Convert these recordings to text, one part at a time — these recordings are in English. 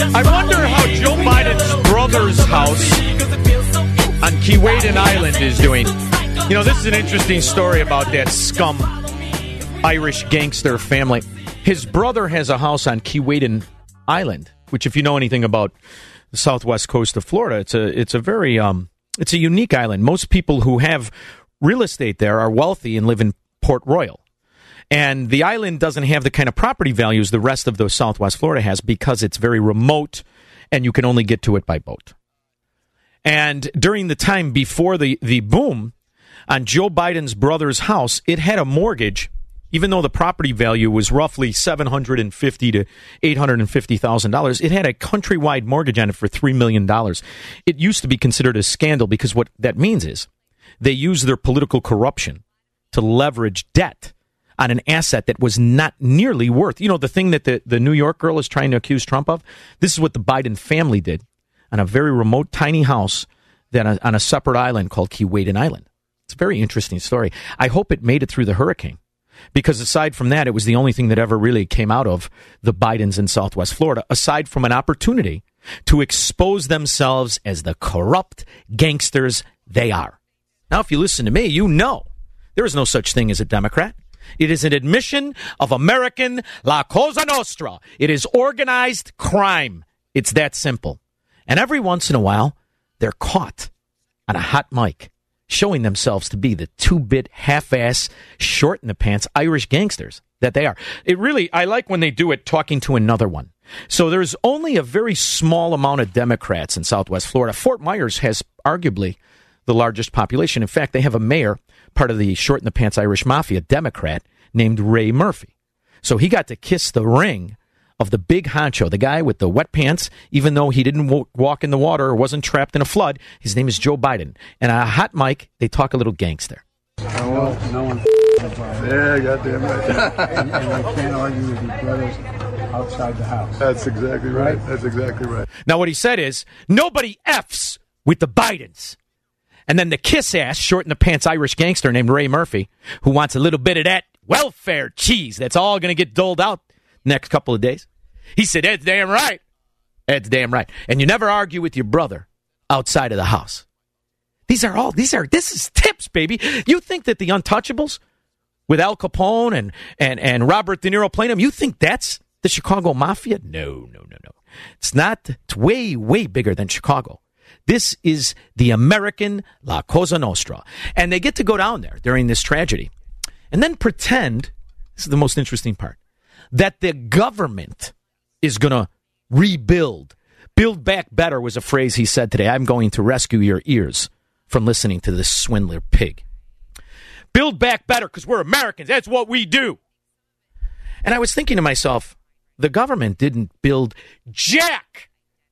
I wonder how Joe Biden's brother's house on Keewaydin Island is doing. You know, this is an interesting story about that scum Irish gangster family. His brother has a house on Keewaydin Island, which, if you know anything about the southwest coast of Florida, it's a it's a very um it's a unique island. Most people who have real estate there are wealthy and live in Port Royal. And the island doesn't have the kind of property values the rest of the Southwest Florida has because it's very remote and you can only get to it by boat. And during the time before the, the boom on Joe Biden's brother's house, it had a mortgage, even though the property value was roughly seven hundred and fifty to eight hundred and fifty thousand dollars. It had a countrywide mortgage on it for three million dollars. It used to be considered a scandal because what that means is they use their political corruption to leverage debt on an asset that was not nearly worth. You know, the thing that the, the New York girl is trying to accuse Trump of? This is what the Biden family did on a very remote, tiny house that on, on a separate island called Keewaydin Island. It's a very interesting story. I hope it made it through the hurricane because aside from that, it was the only thing that ever really came out of the Bidens in Southwest Florida, aside from an opportunity to expose themselves as the corrupt gangsters they are. Now, if you listen to me, you know there is no such thing as a Democrat. It is an admission of American La Cosa Nostra. It is organized crime. It's that simple. And every once in a while, they're caught on a hot mic showing themselves to be the two bit, half ass, short in the pants Irish gangsters that they are. It really, I like when they do it talking to another one. So there's only a very small amount of Democrats in Southwest Florida. Fort Myers has arguably the largest population. In fact, they have a mayor, part of the short in the pants Irish mafia, Democrat, named Ray Murphy. So he got to kiss the ring of the big honcho, the guy with the wet pants, even though he didn't w- walk in the water or wasn't trapped in a flood. His name is Joe Biden. And on a hot mic, they talk a little gangster. No, one, no one. Yeah, goddamn right. and, and you can't argue with your brothers outside the house. That's exactly right. Right? That's exactly right. Now, what he said is nobody F's with the Bidens. And then the kiss ass, short in the pants Irish gangster named Ray Murphy, who wants a little bit of that welfare cheese that's all going to get doled out next couple of days. He said, That's damn right. That's damn right. And you never argue with your brother outside of the house. These are all, these are, this is tips, baby. You think that the Untouchables with Al Capone and, and, and Robert De Niro playing them, you think that's the Chicago Mafia? No, no, no, no. It's not. It's way, way bigger than Chicago. This is the American La Cosa Nostra. And they get to go down there during this tragedy and then pretend this is the most interesting part that the government is going to rebuild. Build back better was a phrase he said today. I'm going to rescue your ears from listening to this swindler pig. Build back better because we're Americans. That's what we do. And I was thinking to myself, the government didn't build jack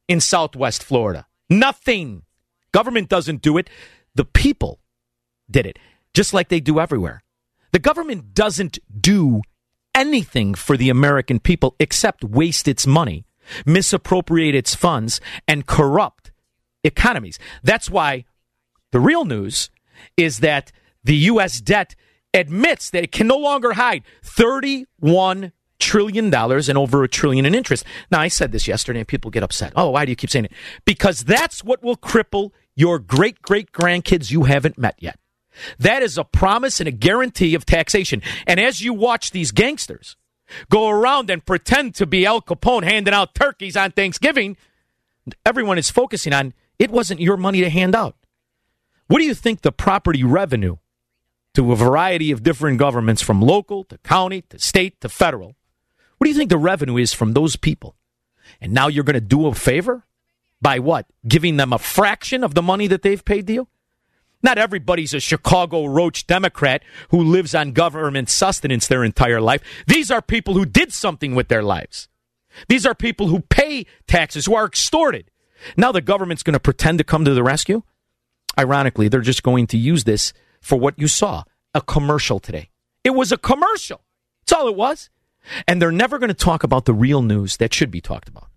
in Southwest Florida. Nothing. Government doesn't do it. The people did it, just like they do everywhere. The government doesn't do anything for the American people except waste its money, misappropriate its funds, and corrupt economies. That's why the real news is that the U.S. debt admits that it can no longer hide 31 trillion dollars and over a trillion in interest. Now, I said this yesterday and people get upset. Oh, why do you keep saying it? Because that's what will cripple your great great grandkids you haven't met yet. That is a promise and a guarantee of taxation. And as you watch these gangsters go around and pretend to be Al Capone handing out turkeys on Thanksgiving, everyone is focusing on it wasn't your money to hand out. What do you think the property revenue to a variety of different governments from local to county to state to federal? What do you think the revenue is from those people? And now you're going to do a favor by what? Giving them a fraction of the money that they've paid to you? Not everybody's a Chicago Roach Democrat who lives on government sustenance their entire life. These are people who did something with their lives. These are people who pay taxes, who are extorted. Now the government's going to pretend to come to the rescue? Ironically, they're just going to use this for what you saw a commercial today. It was a commercial. That's all it was. And they're never going to talk about the real news that should be talked about.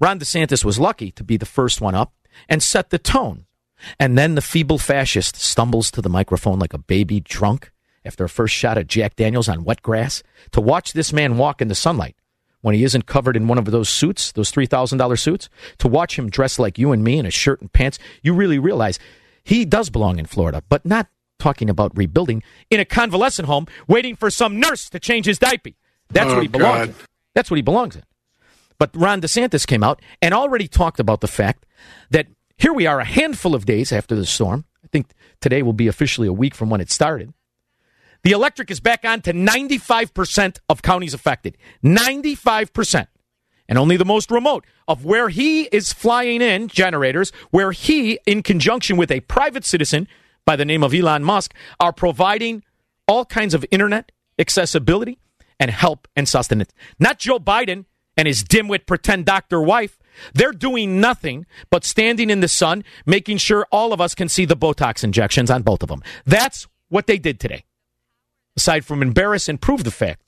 Ron DeSantis was lucky to be the first one up and set the tone. And then the feeble fascist stumbles to the microphone like a baby drunk after a first shot at Jack Daniels on wet grass to watch this man walk in the sunlight when he isn't covered in one of those suits, those $3,000 suits, to watch him dressed like you and me in a shirt and pants, you really realize he does belong in Florida, but not talking about rebuilding in a convalescent home waiting for some nurse to change his diaper. That's oh, what he oh, belongs God. in. That's what he belongs in. But Ron DeSantis came out and already talked about the fact that here we are a handful of days after the storm. I think today will be officially a week from when it started. The electric is back on to 95% of counties affected. 95%. And only the most remote of where he is flying in generators, where he, in conjunction with a private citizen by the name of Elon Musk, are providing all kinds of internet accessibility and help and sustenance. Not Joe Biden and his dimwit pretend doctor wife. They're doing nothing but standing in the sun, making sure all of us can see the Botox injections on both of them. That's what they did today. Aside from embarrass and prove the fact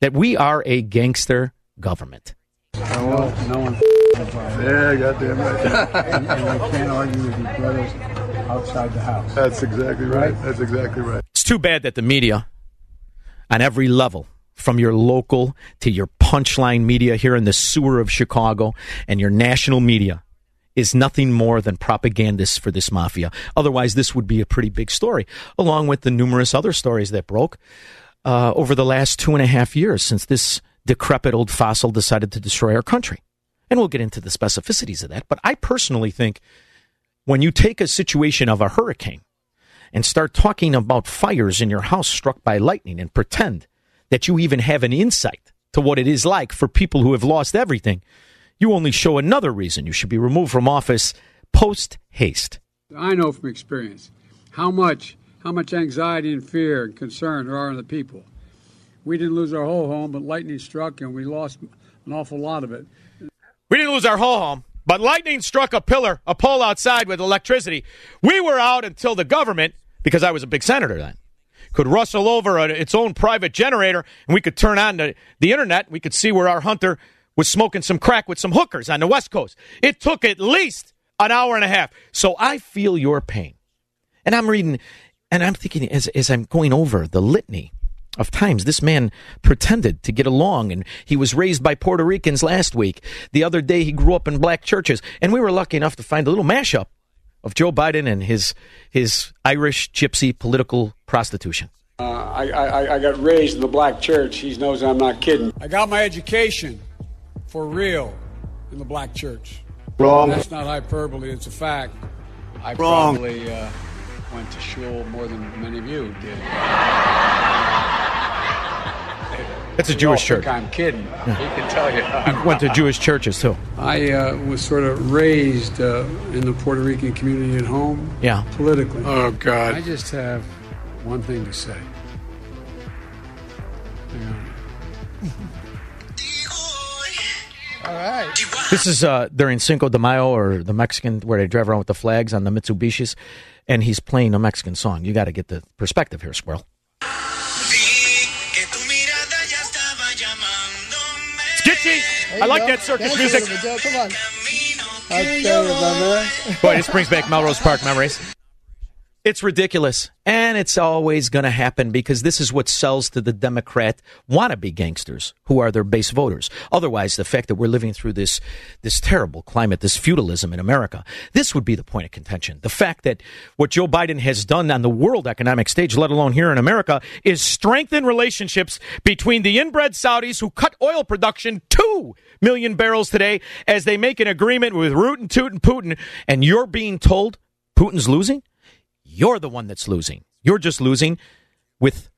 that we are a gangster government. No, no one Yeah, goddamn right. and, and you can't argue with your brothers outside the house. That's exactly right. Right. That's exactly right. It's too bad that the media, on every level, from your local to your punchline media here in the sewer of Chicago and your national media, is nothing more than propagandists for this mafia. Otherwise, this would be a pretty big story, along with the numerous other stories that broke uh, over the last two and a half years since this decrepit old fossil decided to destroy our country. And we'll get into the specificities of that. But I personally think when you take a situation of a hurricane and start talking about fires in your house struck by lightning and pretend that you even have an insight to what it is like for people who have lost everything, you only show another reason you should be removed from office post haste. I know from experience how much how much anxiety and fear and concern there are in the people. We didn't lose our whole home, but lightning struck and we lost an awful lot of it. We didn't lose our whole home, but lightning struck a pillar, a pole outside with electricity. We were out until the government, because I was a big senator then, could rustle over a, its own private generator and we could turn on the, the internet. We could see where our hunter was smoking some crack with some hookers on the West Coast. It took at least an hour and a half. So I feel your pain. And I'm reading, and I'm thinking as, as I'm going over the litany of times this man pretended to get along and he was raised by Puerto Ricans last week. The other day he grew up in black churches and we were lucky enough to find a little mashup of Joe Biden and his his Irish gypsy political prostitution. Uh, I, I, I got raised in the black church. He knows I'm not kidding. I got my education for real in the black church. Wrong. That's not hyperbole, it's a fact. I Wrong. probably uh, went to shul more than many of you did. That's a You Jewish church. think I'm kidding. He can tell you. Went to Jewish churches too. I uh, was sort of raised uh, in the Puerto Rican community at home. Yeah. Politically. Oh, God. I just have one thing to say. Hang on. This is uh, during Cinco de Mayo or the Mexican where they drive around with the flags on the Mitsubishis, and he's playing a Mexican song. You got to get the perspective here, Squirrel. I like that circus music. Come on. I'll tell you, my man. Boy, this brings back Melrose Park memories. It's ridiculous. And it's always going to happen because this is what sells to the Democrat wannabe gangsters who are their base voters. Otherwise, the fact that we're living through this, this terrible climate, this feudalism in America, this would be the point of contention. The fact that what Joe Biden has done on the world economic stage, let alone here in America, is strengthen relationships between the inbred Saudis who cut oil production 2 million barrels today as they make an agreement with Root and Toot and Putin. And you're being told Putin's losing? You're the one that's losing. You're just losing with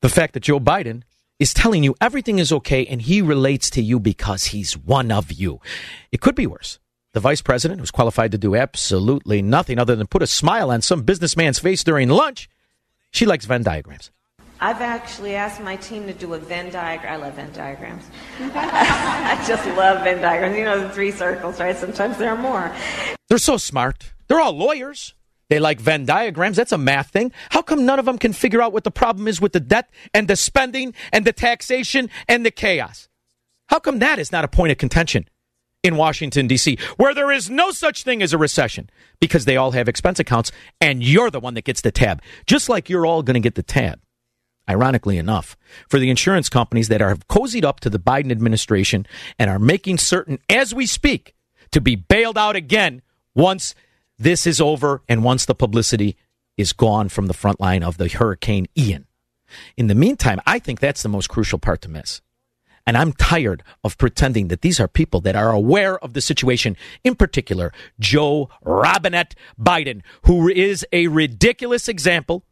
the fact that Joe Biden is telling you everything is okay and he relates to you because he's one of you. It could be worse. The vice president, who's qualified to do absolutely nothing other than put a smile on some businessman's face during lunch, she likes Venn diagrams. I've actually asked my team to do a Venn diagram. I love Venn diagrams. I just love Venn diagrams. You know, the three circles, right? Sometimes there are more. They're so smart. They're all lawyers. They like Venn diagrams. That's a math thing. How come none of them can figure out what the problem is with the debt and the spending and the taxation and the chaos? How come that is not a point of contention in Washington, D.C., where there is no such thing as a recession because they all have expense accounts and you're the one that gets the tab, just like you're all going to get the tab. Ironically enough, for the insurance companies that are cozied up to the Biden administration and are making certain as we speak to be bailed out again once this is over and once the publicity is gone from the front line of the Hurricane Ian. In the meantime, I think that's the most crucial part to miss. And I'm tired of pretending that these are people that are aware of the situation, in particular, Joe Robinette Biden, who is a ridiculous example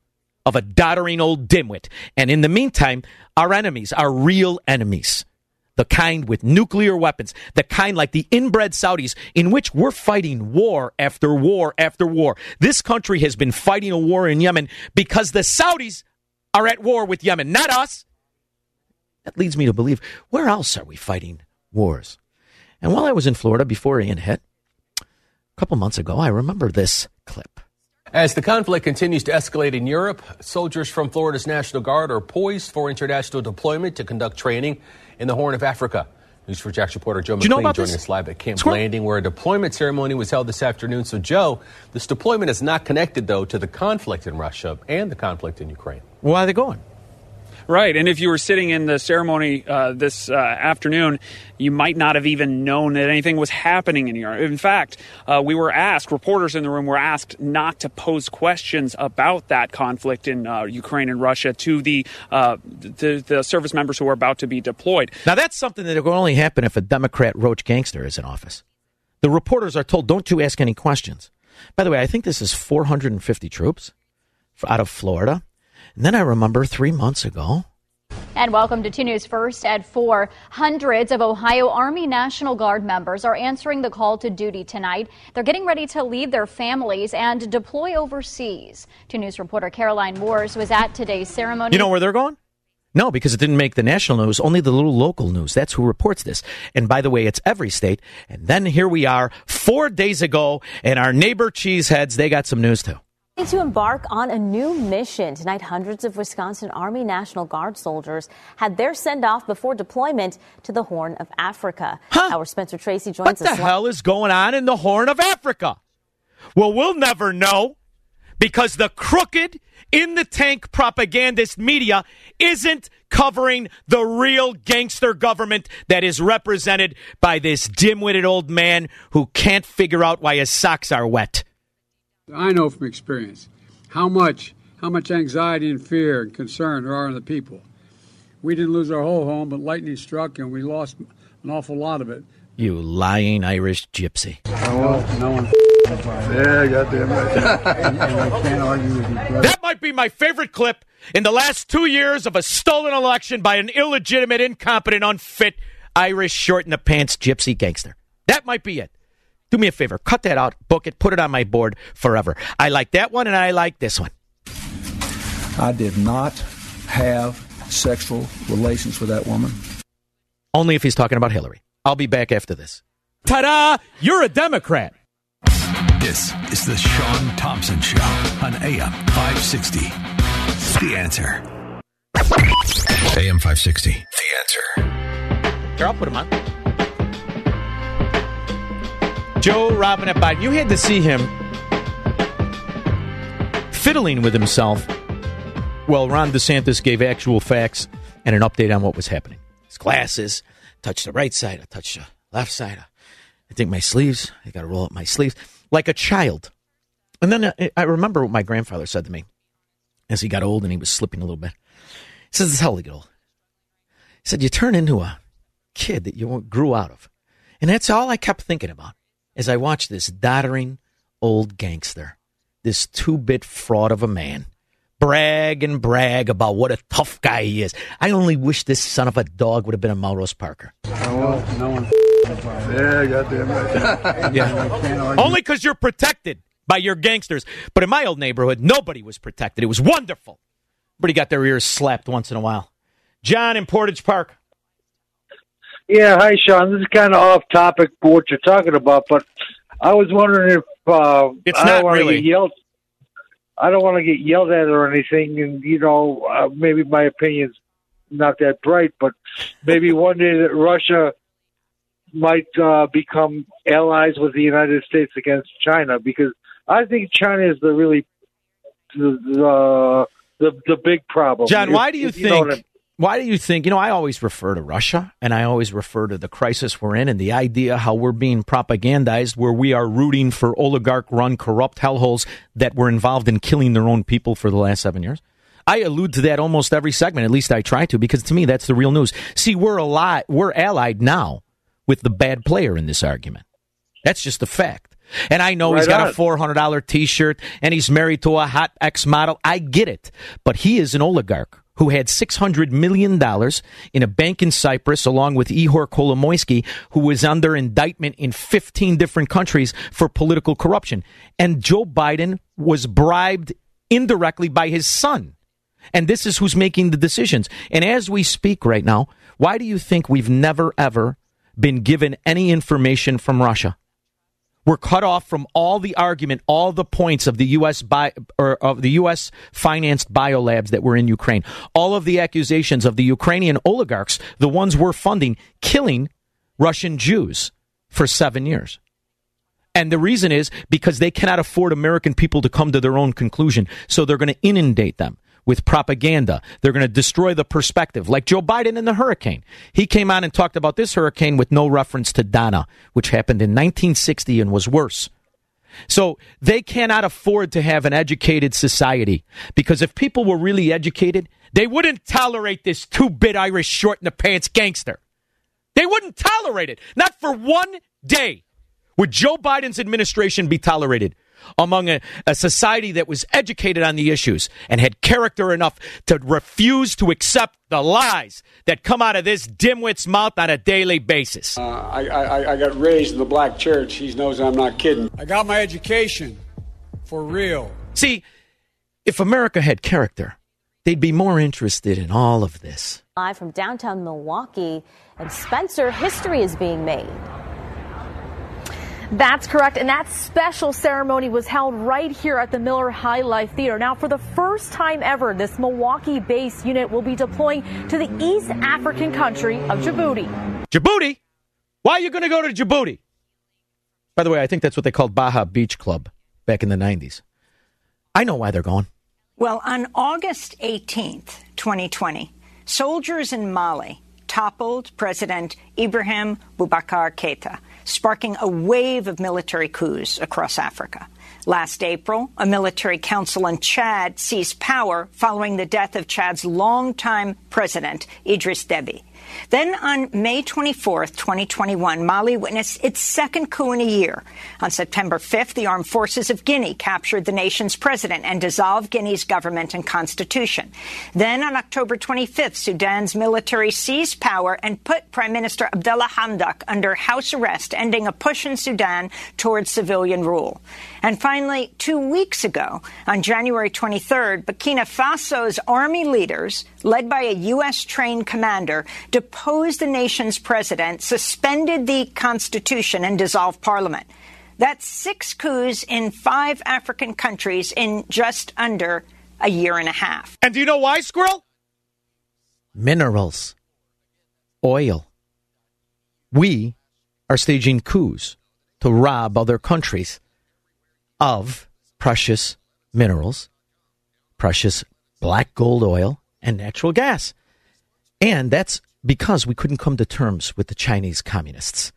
of a doddering old dimwit. And in the meantime, our enemies, our real enemies, the kind with nuclear weapons, the kind like the inbred Saudis, in which we're fighting war after war after war. This country has been fighting a war in Yemen because the Saudis are at war with Yemen, not us. That leads me to believe where else are we fighting wars? And while I was in Florida before Ian hit, a couple months ago, I remember this clip. As the conflict continues to escalate in Europe, soldiers from Florida's National Guard are poised for international deployment to conduct training in the Horn of Africa. News4JAX reporter Joe you know McLean joining this? us live at Camp Squirrel. Landing, where a deployment ceremony was held this afternoon. So, Joe, this deployment is not connected, though, to the conflict in Russia and the conflict in Ukraine. Why are they going? Right, and if you were sitting in the ceremony uh, this uh, afternoon, you might not have even known that anything was happening in Europe. In fact, uh, we were asked, reporters in the room were asked not to pose questions about that conflict in uh, Ukraine and Russia to the, uh, the the service members who are about to be deployed. Now, that's something that will only happen if a Democrat roach gangster is in office. The reporters are told, don't you ask any questions. By the way, I think this is 450 troops out of Florida. And then I remember three months ago, And welcome to 2 News First at 4. Hundreds of Ohio Army National Guard members are answering the call to duty tonight. They're getting ready to leave their families and deploy overseas. 2 News reporter Caroline Moores was at today's ceremony. you know where they're going? No, because it didn't make the national news, only the little local news. That's who reports this. And by the way, it's every state. And then here we are four days ago, and our neighbor Cheeseheads, they got some news too. To embark on a new mission. Tonight, hundreds of Wisconsin Army National Guard soldiers had their send off before deployment to the Horn of Africa. Our Spencer Tracy joins us. What the us. hell is going on in the Horn of Africa? Well, we'll never know because the crooked, in the tank propagandist media isn't covering the real gangster government that is represented by this dim witted old man who can't figure out why his socks are wet. I know from experience how much how much anxiety and fear and concern there are in the people. We didn't lose our whole home, but lightning struck and we lost an awful lot of it. You lying Irish gypsy. No, no one. Yeah, goddamn right. and, and I can't argue with you, brother. That might be my favorite clip in the last two years of a stolen election by an illegitimate, incompetent, unfit Irish short in the pants gypsy gangster. That might be it. Do me a favor, cut that out, book it, put it on my board forever. I like that one and I like this one. I did not have sexual relations with that woman. Only if he's talking about Hillary. I'll be back after this. Ta da! You're a Democrat. This is the Shaun Thompson Show on AM 560. The answer. AM 560. The answer. Here, I'll put him on. Joe Robinette Biden. You had to see him fiddling with himself. Well, Ron DeSantis gave actual facts and an update on what was happening. His glasses, touch the right side, I touch the left side. I think my sleeves, I got to roll up my sleeves like a child. And then uh, I remember what my grandfather said to me as he got old and he was slipping a little bit. He says, This is how to get old. He said, You turn into a kid that you grew out of. And that's all I kept thinking about as I watched this doddering old gangster, this two bit fraud of a man, brag and brag about what a tough guy he is. I only wish this son of a dog would have been a Melrose Parker. No, no one. Yeah, goddamn right. yeah. Only because you're protected by your gangsters. But in my old neighborhood, nobody was protected. It was wonderful. But he got their ears slapped once in a while. John in Portage Park. Yeah, hi, Shaun. This is kind of off topic for what you're talking about, but I was wondering if uh, it's I not don't want to really. get yelled. I don't want to get yelled at or anything, and you know, uh, maybe my opinion's not that bright, but maybe one day that Russia might uh, become allies with the United States against China, because I think China is the really the the the, the big problem. John, If- why do you know think? Why do you think? You know, I always refer to Russia, and I always refer to the crisis we're in, and the idea how we're being propagandized, where we are rooting for oligarch-run corrupt hellholes that were involved in killing their own people for the last seven years. I allude to that almost every segment. At least I try to, because to me that's the real news. See, we're allied, we're allied now with the bad player in this argument. That's just a fact. And I know he's got on. a four hundred dollar t shirt and he's married to a hot ex model. I get it. But he is an oligarch who had six hundred million dollars in a bank in Cyprus along with Ihor Kolomoisky, who was under indictment in fifteen different countries for political corruption. And Joe Biden was bribed indirectly by his son. And this is who's making the decisions. And as we speak right now, why do you think we've never ever been given any information from Russia? We're cut off from all the argument, all the points of the U.S. Bi- or of the U.S. financed biolabs that were in Ukraine, all of the accusations of the Ukrainian oligarchs, the ones we're funding, killing Russian Jews for seven years. And the reason is because they cannot afford American people to come to their own conclusion. So they're going to inundate them with propaganda. They're going to destroy the perspective, like Joe Biden in the hurricane. He came on and talked about this hurricane with no reference to Donna, which happened in 1960 and was worse. So they cannot afford to have an educated society because if people were really educated, they wouldn't tolerate this two bit Irish short in the pants gangster. They wouldn't tolerate it. Not for one day would Joe Biden's administration be tolerated among a, a society that was educated on the issues and had character enough to refuse to accept the lies that come out of this dimwit's mouth on a daily basis. Uh, I, I, I got raised in the black church. He knows I'm not kidding. I got my education for real. See, if America had character, they'd be more interested in all of this. Live from downtown Milwaukee, and Spencer, history is being made. That's correct. And that special ceremony was held right here at the Miller High Life Theater. Now, for the first time ever, this Milwaukee based unit will be deploying to the East African country of Djibouti. Djibouti? Why are you going to go to Djibouti? By the way, I think that's what they called Baja Beach Club back in the 90s. I know why they're going. Well, on August 18th, 2020, soldiers in Mali toppled President Ibrahim Boubacar Keita, sparking a wave of military coups across Africa. Last April, a military council in Chad seized power following the death of Chad's longtime president, Idris Deby. Then on May 24th, 2021, Mali witnessed its second coup in a year. On September 5th, the armed forces of Guinea captured the nation's president and dissolved Guinea's government and constitution. Then on October 25th, Sudan's military seized power and put Prime Minister Abdullah Hamdok under house arrest, ending a push in Sudan towards civilian rule. And finally, two weeks ago, on January 23rd, Burkina Faso's army leaders, led by a U.S. trained commander, deposed the nation's president, suspended the constitution, and dissolved parliament. That's six coups in five African countries in just under a year and a half. And do you know why, Squirrel? Minerals, oil. We are staging coups to rob other countries of precious minerals precious black gold oil and natural gas. And that's because we couldn't come to terms with the Chinese communists.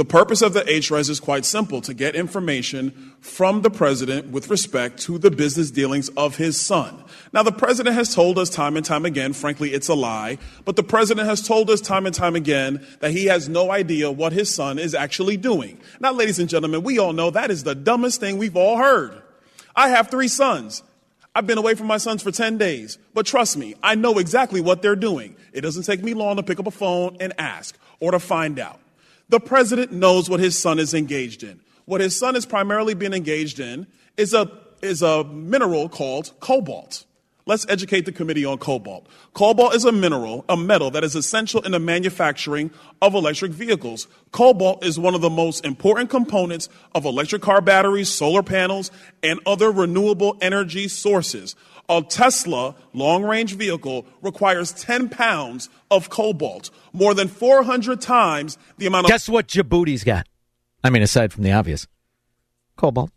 The purpose of the HRES is quite simple to get information from the president with respect to the business dealings of his son. Now, the president has told us time and time again, frankly, it's a lie, but the president has told us time and time again that he has no idea what his son is actually doing. Now, ladies and gentlemen, we all know that is the dumbest thing we've all heard. I have three sons. I've been away from my sons for 10 days, but trust me, I know exactly what they're doing. It doesn't take me long to pick up a phone and ask or to find out. The president knows what his son is engaged in. What his son is primarily being engaged in is a, is a mineral called cobalt. Let's educate the committee on cobalt. Cobalt is a mineral, a metal that is essential in the manufacturing of electric vehicles. Cobalt is one of the most important components of electric car batteries, solar panels, and other renewable energy sources. A Tesla long range vehicle requires 10 pounds of cobalt, more than 400 times the amount of. Guess what Djibouti's got? I mean, aside from the obvious cobalt,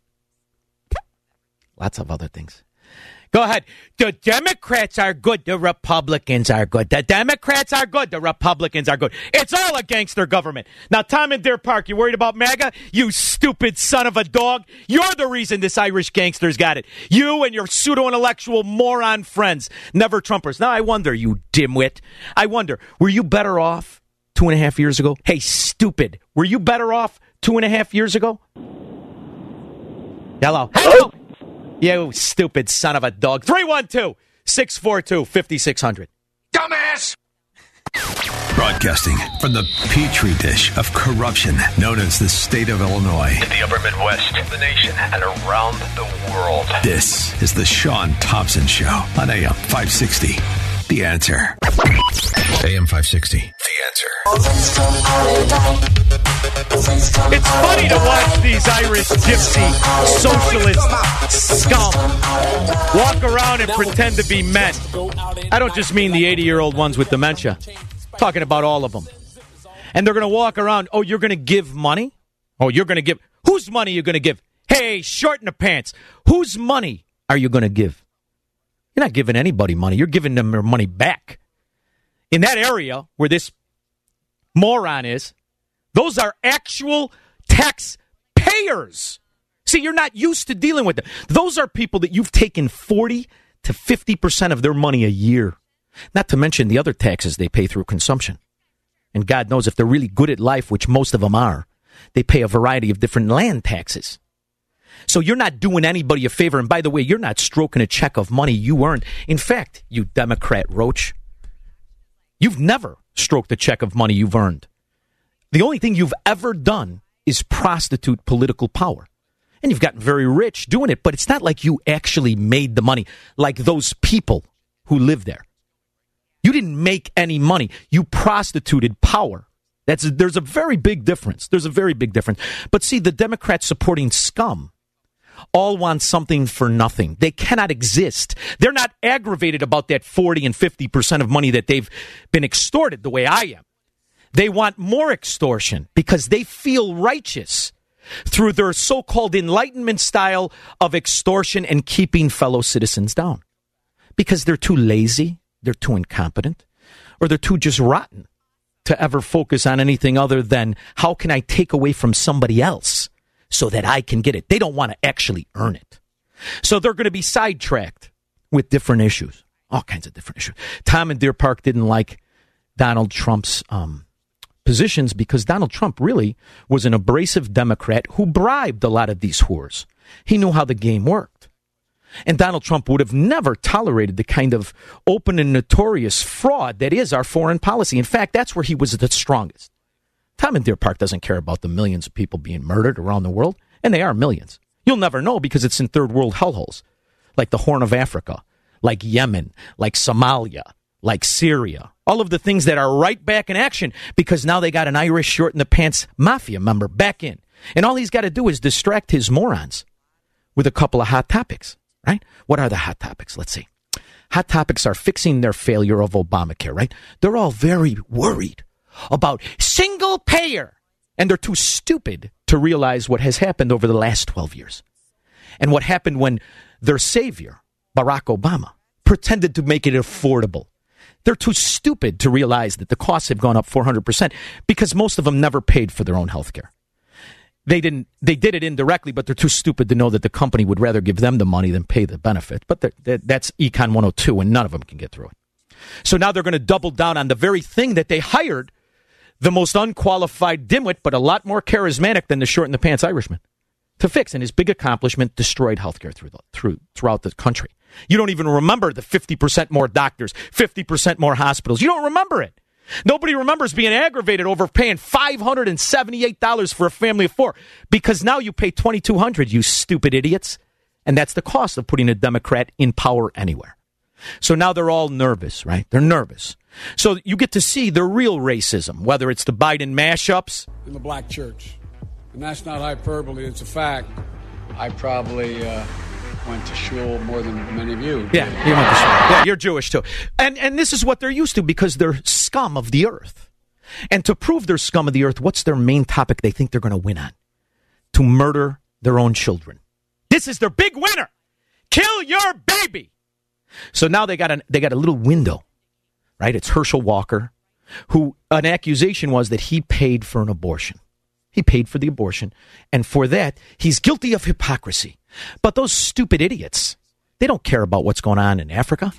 lots of other things. Go ahead. The Democrats are good. The Republicans are good. The Democrats are good. The Republicans are good. It's all a gangster government. Now, Tom and Deer Park, you worried about MAGA? You stupid son of a dog. You're the reason this Irish gangster's got it. You and your pseudo intellectual moron friends, never Trumpers. Now, I wonder, you dimwit, I wonder, were you better off two and a half years ago? Hey, stupid. Were you better off two and a half years ago? Hello. Hello. You stupid son of a dog. 312 642 5600. Dumbass! Broadcasting from the petri dish of corruption known as the state of Illinois. In the upper Midwest, the nation, and around the world. This is the Shaun Thompson Show on AM 560. The answer. AM 560. The answer. It's funny to watch these Irish gypsy socialist scum walk around and pretend to be men. I don't just mean the 80 year old ones with dementia, I'm talking about all of them. And they're going to walk around, oh, you're going to give money? Oh, you're going to give. Whose money are you going to give? Hey, short in the pants. Whose money are you going to give? You're not giving anybody money. You're giving them their money back. In that area where this moron is, those are actual taxpayers. See, you're not used to dealing with them. Those are people that you've taken 40 to 50% of their money a year. Not to mention the other taxes they pay through consumption. And God knows if they're really good at life, which most of them are, they pay a variety of different land taxes. So you're not doing anybody a favor. And by the way, you're not stroking a check of money you earned. In fact, you Democrat roach, you've never stroked a check of money you've earned. The only thing you've ever done is prostitute political power. And you've gotten very rich doing it, but it's not like you actually made the money like those people who live there. You didn't make any money. You prostituted power. That's there's a very big difference. There's a very big difference. But see, the Democrats supporting scum all want something for nothing. They cannot exist. They're not aggravated about that 40 and 50% of money that they've been extorted the way I am. They want more extortion because they feel righteous through their so called enlightenment style of extortion and keeping fellow citizens down. Because they're too lazy, they're too incompetent, or they're too just rotten to ever focus on anything other than how can I take away from somebody else so that I can get it. They don't want to actually earn it. So they're going to be sidetracked with different issues, all kinds of different issues. Tom in Deer Park didn't like Donald Trump's um, positions because Donald Trump really was an abrasive Democrat who bribed a lot of these whores. He knew how the game worked. And Donald Trump would have never tolerated the kind of open and notorious fraud that is our foreign policy. In fact, that's where he was the strongest. Tom in Deer Park doesn't care about the millions of people being murdered around the world, and they are millions. You'll never know because it's in third world hellholes, like the Horn of Africa, like Yemen, like Somalia, like Syria, all of the things that are right back in action because now they got an Irish short in the pants mafia member back in. And all he's got to do is distract his morons with a couple of hot topics, right? What are the hot topics? Let's see. Hot topics are fixing their failure of Obamacare, right? They're all very worried about payer. And they're too stupid to realize what has happened over the last 12 years. And what happened when their savior, Barack Obama pretended to make it affordable. They're too stupid to realize that the costs have gone up 400% because most of them never paid for their own health care. They didn't. They did it indirectly, but they're too stupid to know that the company would rather give them the money than pay the benefit. But that's Econ 102, and none of them can get through it. So now they're going to double down on the very thing that they hired the most unqualified dimwit, but a lot more charismatic than the short in the pants Irishman to fix. And his big accomplishment destroyed healthcare through the, through throughout the country. You don't even remember the 50% more doctors, 50% more hospitals. You don't remember it. Nobody remembers being aggravated over paying $578 for a family of four because now you pay 2200 you stupid idiots. And that's the cost of putting a Democrat in power anywhere. So now they're all nervous, right? They're nervous. So you get to see the real racism, whether it's the Biden mashups. In the black church. And that's not hyperbole, it's a fact. I probably. Uh went to shul more than many of you. Yeah, you went to shul. Yeah, you're Jewish too. And and this is what they're used to because they're scum of the earth. And to prove they're scum of the earth, what's their main topic they think they're going to win on? To murder their own children. This is their big winner. Kill your baby. So now they got an they got a little window, right? It's Herschel Walker, who an accusation was that he paid for an abortion. He paid for the abortion, and for that, he's guilty of hypocrisy. But those stupid idiots, they don't care about what's going on in Africa.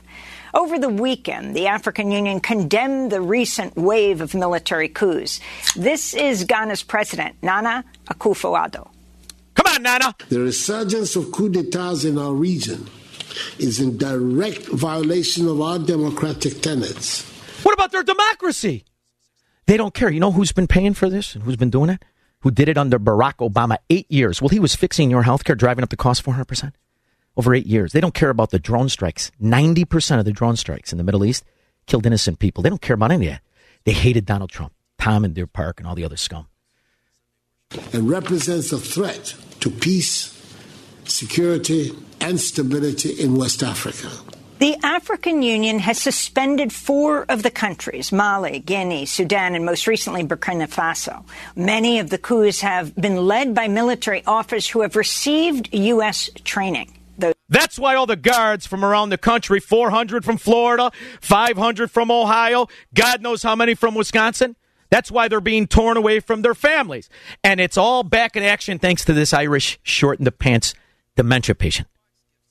Over the weekend, the African Union condemned the recent wave of military coups. This is Ghana's president, Nana Akufo-Addo. Come on, Nana. The resurgence of coups d'etats in our region is in direct violation of our democratic tenets. What about their democracy? They don't care. You know who's been paying for this and who's been doing it? who did it under Barack Obama eight years. Well, he was fixing your health care, driving up the cost 400% over eight years. They don't care about the drone strikes. 90% of the drone strikes in the Middle East killed innocent people. They don't care about any of that. They hated Donald Trump, Tom and Deer Park, and all the other scum. And represents a threat to peace, security, and stability in West Africa. The African Union has suspended four of the countries Mali, Guinea, Sudan, and most recently Burkina Faso. Many of the coups have been led by military officers who have received U.S. training. That's why all the guards from around the country 400 from Florida, 500 from Ohio, God knows how many from Wisconsin. That's why they're being torn away from their families. And it's all back in action thanks to this Irish short in the pants dementia patient.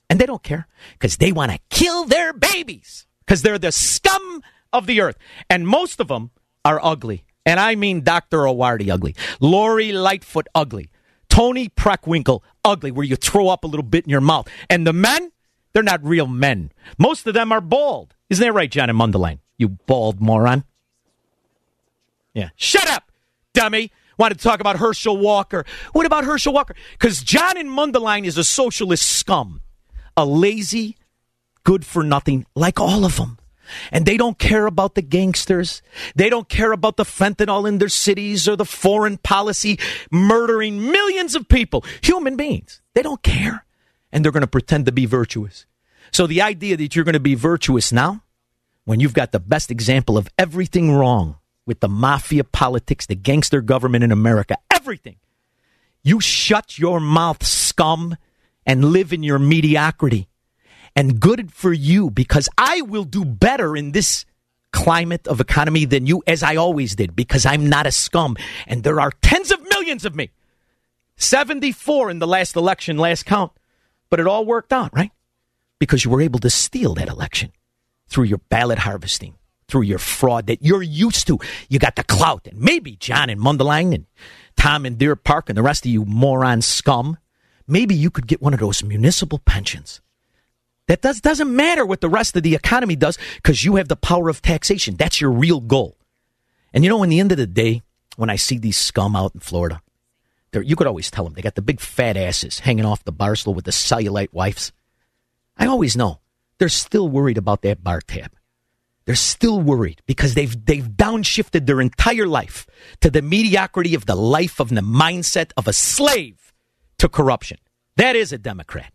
And they don't care because they want to kill their babies because they're the scum of the earth. And most of them are ugly. And I mean Dr. Arwady ugly, Lori Lightfoot ugly, Toni Preckwinkle ugly, where you throw up a little bit in your mouth. And the men, they're not real men. Most of them are bald. Isn't that right, John and Mundelein? You bald moron. Yeah. Shut up, dummy. Wanted to talk about Herschel Walker. What about Herschel Walker? Because John and Mundelein is a socialist scum a lazy, good for nothing, like all of them. And they don't care about the gangsters. They don't care about the fentanyl in their cities or the foreign policy murdering millions of people, human beings. They don't care. And they're going to pretend to be virtuous. So the idea that you're going to be virtuous now, when you've got the best example of everything wrong with the mafia politics, the gangster government in America, everything, you shut your mouth, scum and live in your mediocrity. And good for you because I will do better in this climate of economy than you as I always did because I'm not a scum and there are tens of millions of me. 74 in the last election, last count. But it all worked out, right? Because you were able to steal that election through your ballot harvesting, through your fraud that you're used to. You got the clout. And maybe John and Mundelein and Tom and Deer Park and the rest of you moron scum maybe you could get one of those municipal pensions. That does, doesn't matter what the rest of the economy does because you have the power of taxation. That's your real goal. And you know, in the end of the day, when I see these scum out in Florida, you could always tell them they got the big fat asses hanging off the bar stool with the cellulite wives. I always know they're still worried about that bar tab. They're still worried because they've they've downshifted their entire life to the mediocrity of the life of the mindset of a slave to corruption. That is a Democrat.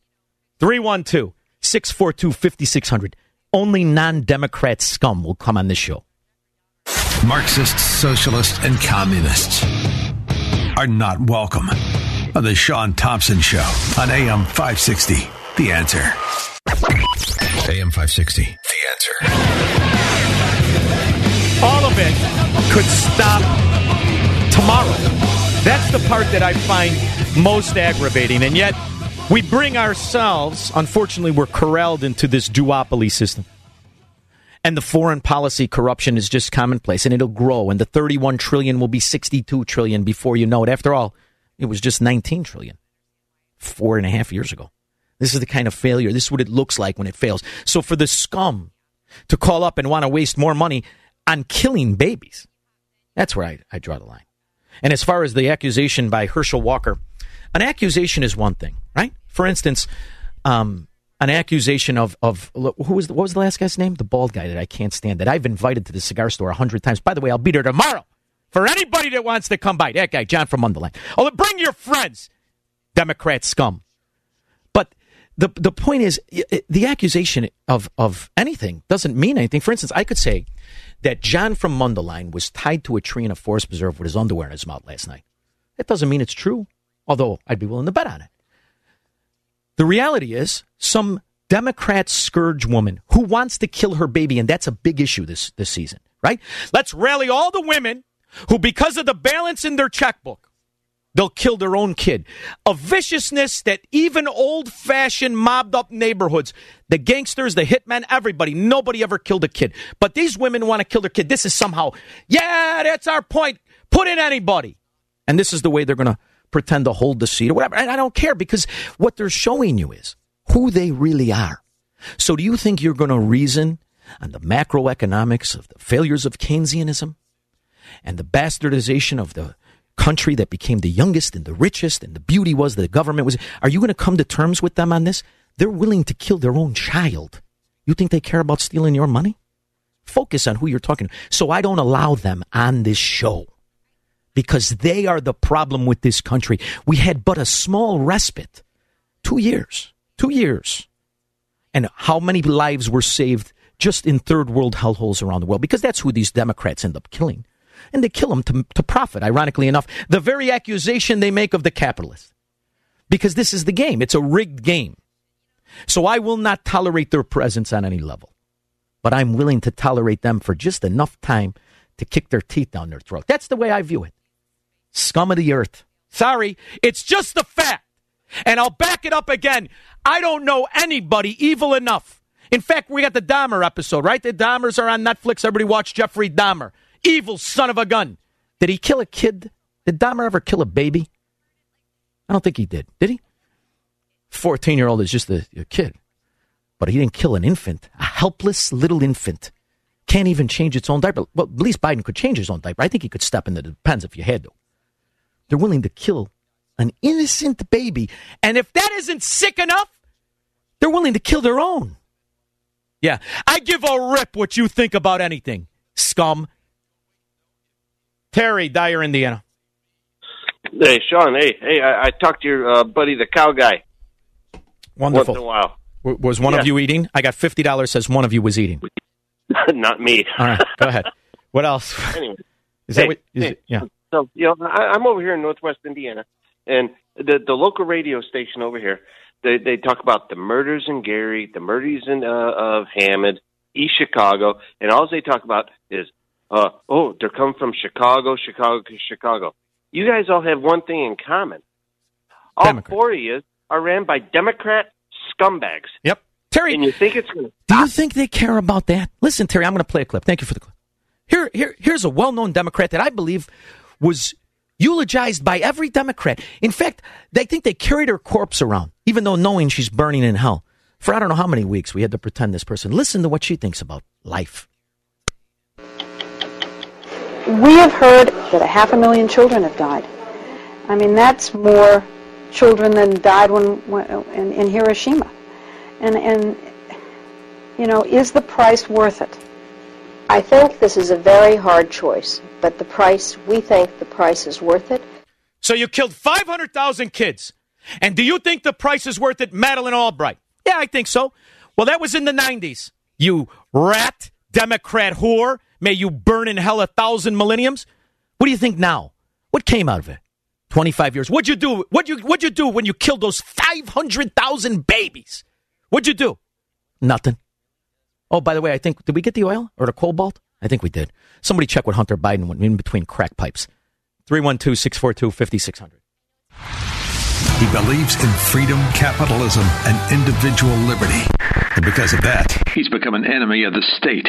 312 642 5600. Only non Democrat scum will come on this show. Marxists, socialists, and communists are not welcome on the Shaun Thompson Show on AM 560. The answer. AM 560. The answer. All of it could stop tomorrow. That's the part that I find most aggravating. And yet, we bring ourselves, unfortunately, we're corralled into this duopoly system. And the foreign policy corruption is just commonplace, and it'll grow. And the 31 trillion will be 62 trillion before you know it. After all, it was just 19 trillion four and a half years ago. This is the kind of failure. This is what it looks like when it fails. So for the scum to call up and want to waste more money on killing babies, that's where I, I draw the line. And as far as the accusation by Herschel Walker, an accusation is one thing, right? For instance, um, an accusation of of who was the, what was the last guy's name? The bald guy that I can't stand. That I've invited to the cigar store a hundred times. By the way, I'll be there tomorrow for anybody that wants to come by. That guy, John from Mundelein. Oh, bring your friends, Democrat scum. But the the point is, the accusation of of anything doesn't mean anything. For instance, I could say that John from Mundelein was tied to a tree in a forest preserve with his underwear in his mouth last night. That doesn't mean it's true, although I'd be willing to bet on it. The reality is, some Democrat scourge woman who wants to kill her baby, and that's a big issue this, this season, right? Let's rally all the women who, because of the balance in their checkbook, they'll kill their own kid. A viciousness that even old fashioned mobbed up neighborhoods, the gangsters, the hitmen, everybody, nobody ever killed a kid. But these women want to kill their kid. This is somehow, yeah, that's our point. Put in anybody. And this is the way they're going to pretend to hold the seat or whatever. And I don't care because what they're showing you is who they really are. So do you think you're going to reason on the macroeconomics of the failures of Keynesianism and the bastardization of the country that became the youngest and the richest and the beauty was the government was are you going to come to terms with them on this they're willing to kill their own child you think they care about stealing your money focus on who you're talking to so i don't allow them on this show because they are the problem with this country. We had but a small respite. Two years. Two years. And how many lives were saved just in third world hellholes around the world? Because that's who these Democrats end up killing. And they kill them to, to profit, ironically enough. The very accusation they make of the capitalists. Because this is the game. It's a rigged game. So I will not tolerate their presence on any level. But I'm willing to tolerate them for just enough time to kick their teeth down their throat. That's the way I view it scum of the earth. Sorry, it's just the fact. And I'll back it up again. I don't know anybody evil enough. In fact, we got the Dahmer episode, right? The Dahmers are on Netflix. Everybody watch Jeffrey Dahmer. Evil son of a gun. Did he kill a kid? Did Dahmer ever kill a baby? I don't think he did. Did he? 14 year old is just a, a kid. But he didn't kill an infant, a helpless little infant. Can't even change its own diaper. Well, at least Biden could change his own diaper. I think he could step into the pens if you had to. They're willing to kill an innocent baby. And if that isn't sick enough, they're willing to kill their own. Yeah, I give a rip what you think about anything, scum. Terry, Dyer, Indiana. Hey, Shaun. Hey, hey, I, I talked to your uh, buddy, the cow guy. Wonderful. Once in a while. W- was one Yeah. of you eating? I got fifty dollars. Says one of you was eating. Not me. All right, go ahead. What else? Anyway. Is that what? Is hey. it, yeah. So, you know, I, I'm over here in Northwest Indiana, and the the local radio station over here, they they talk about the murders in Gary, the murders in uh, of Hammond, East Chicago, and all they talk about is, uh, oh, they're coming from Chicago, Chicago, Chicago. You guys all have one thing in common. All four of you are ran by Democrat scumbags. Yep. Terry, and you think it's going to Do you think they care about that? Listen, Terry, I'm going to play a clip. Thank you for the clip. Here, here, here's a well-known Democrat that I believe was eulogized by every Democrat. In fact, they think they carried her corpse around, even though knowing she's burning in hell. For I don't know how many weeks we had to pretend this person. Listen to what she thinks about life. We have heard that a half a million children have died. I mean, that's more children than died when, when in, in Hiroshima. And, and, you know, is the price worth it? I think this is a very hard choice, but the price, we think the price is worth it. So you killed 500,000 kids. And do you think the price is worth it, Madeleine Albright? Yeah, I think so. Well, that was in the 90s. You rat, Democrat whore. May you burn in hell a thousand millenniums. What do you think now? What came out of it? 25 years. What'd you do? What'd you, what'd you do when you killed those 500,000 babies? What'd you do? Nothing. Oh, by the way, I think did we get the oil or the cobalt? I think we did. Somebody check what Hunter Biden went in between crack pipes. 312 642 5600. He believes in freedom, capitalism, and individual liberty. And because of that, he's become an enemy of the state.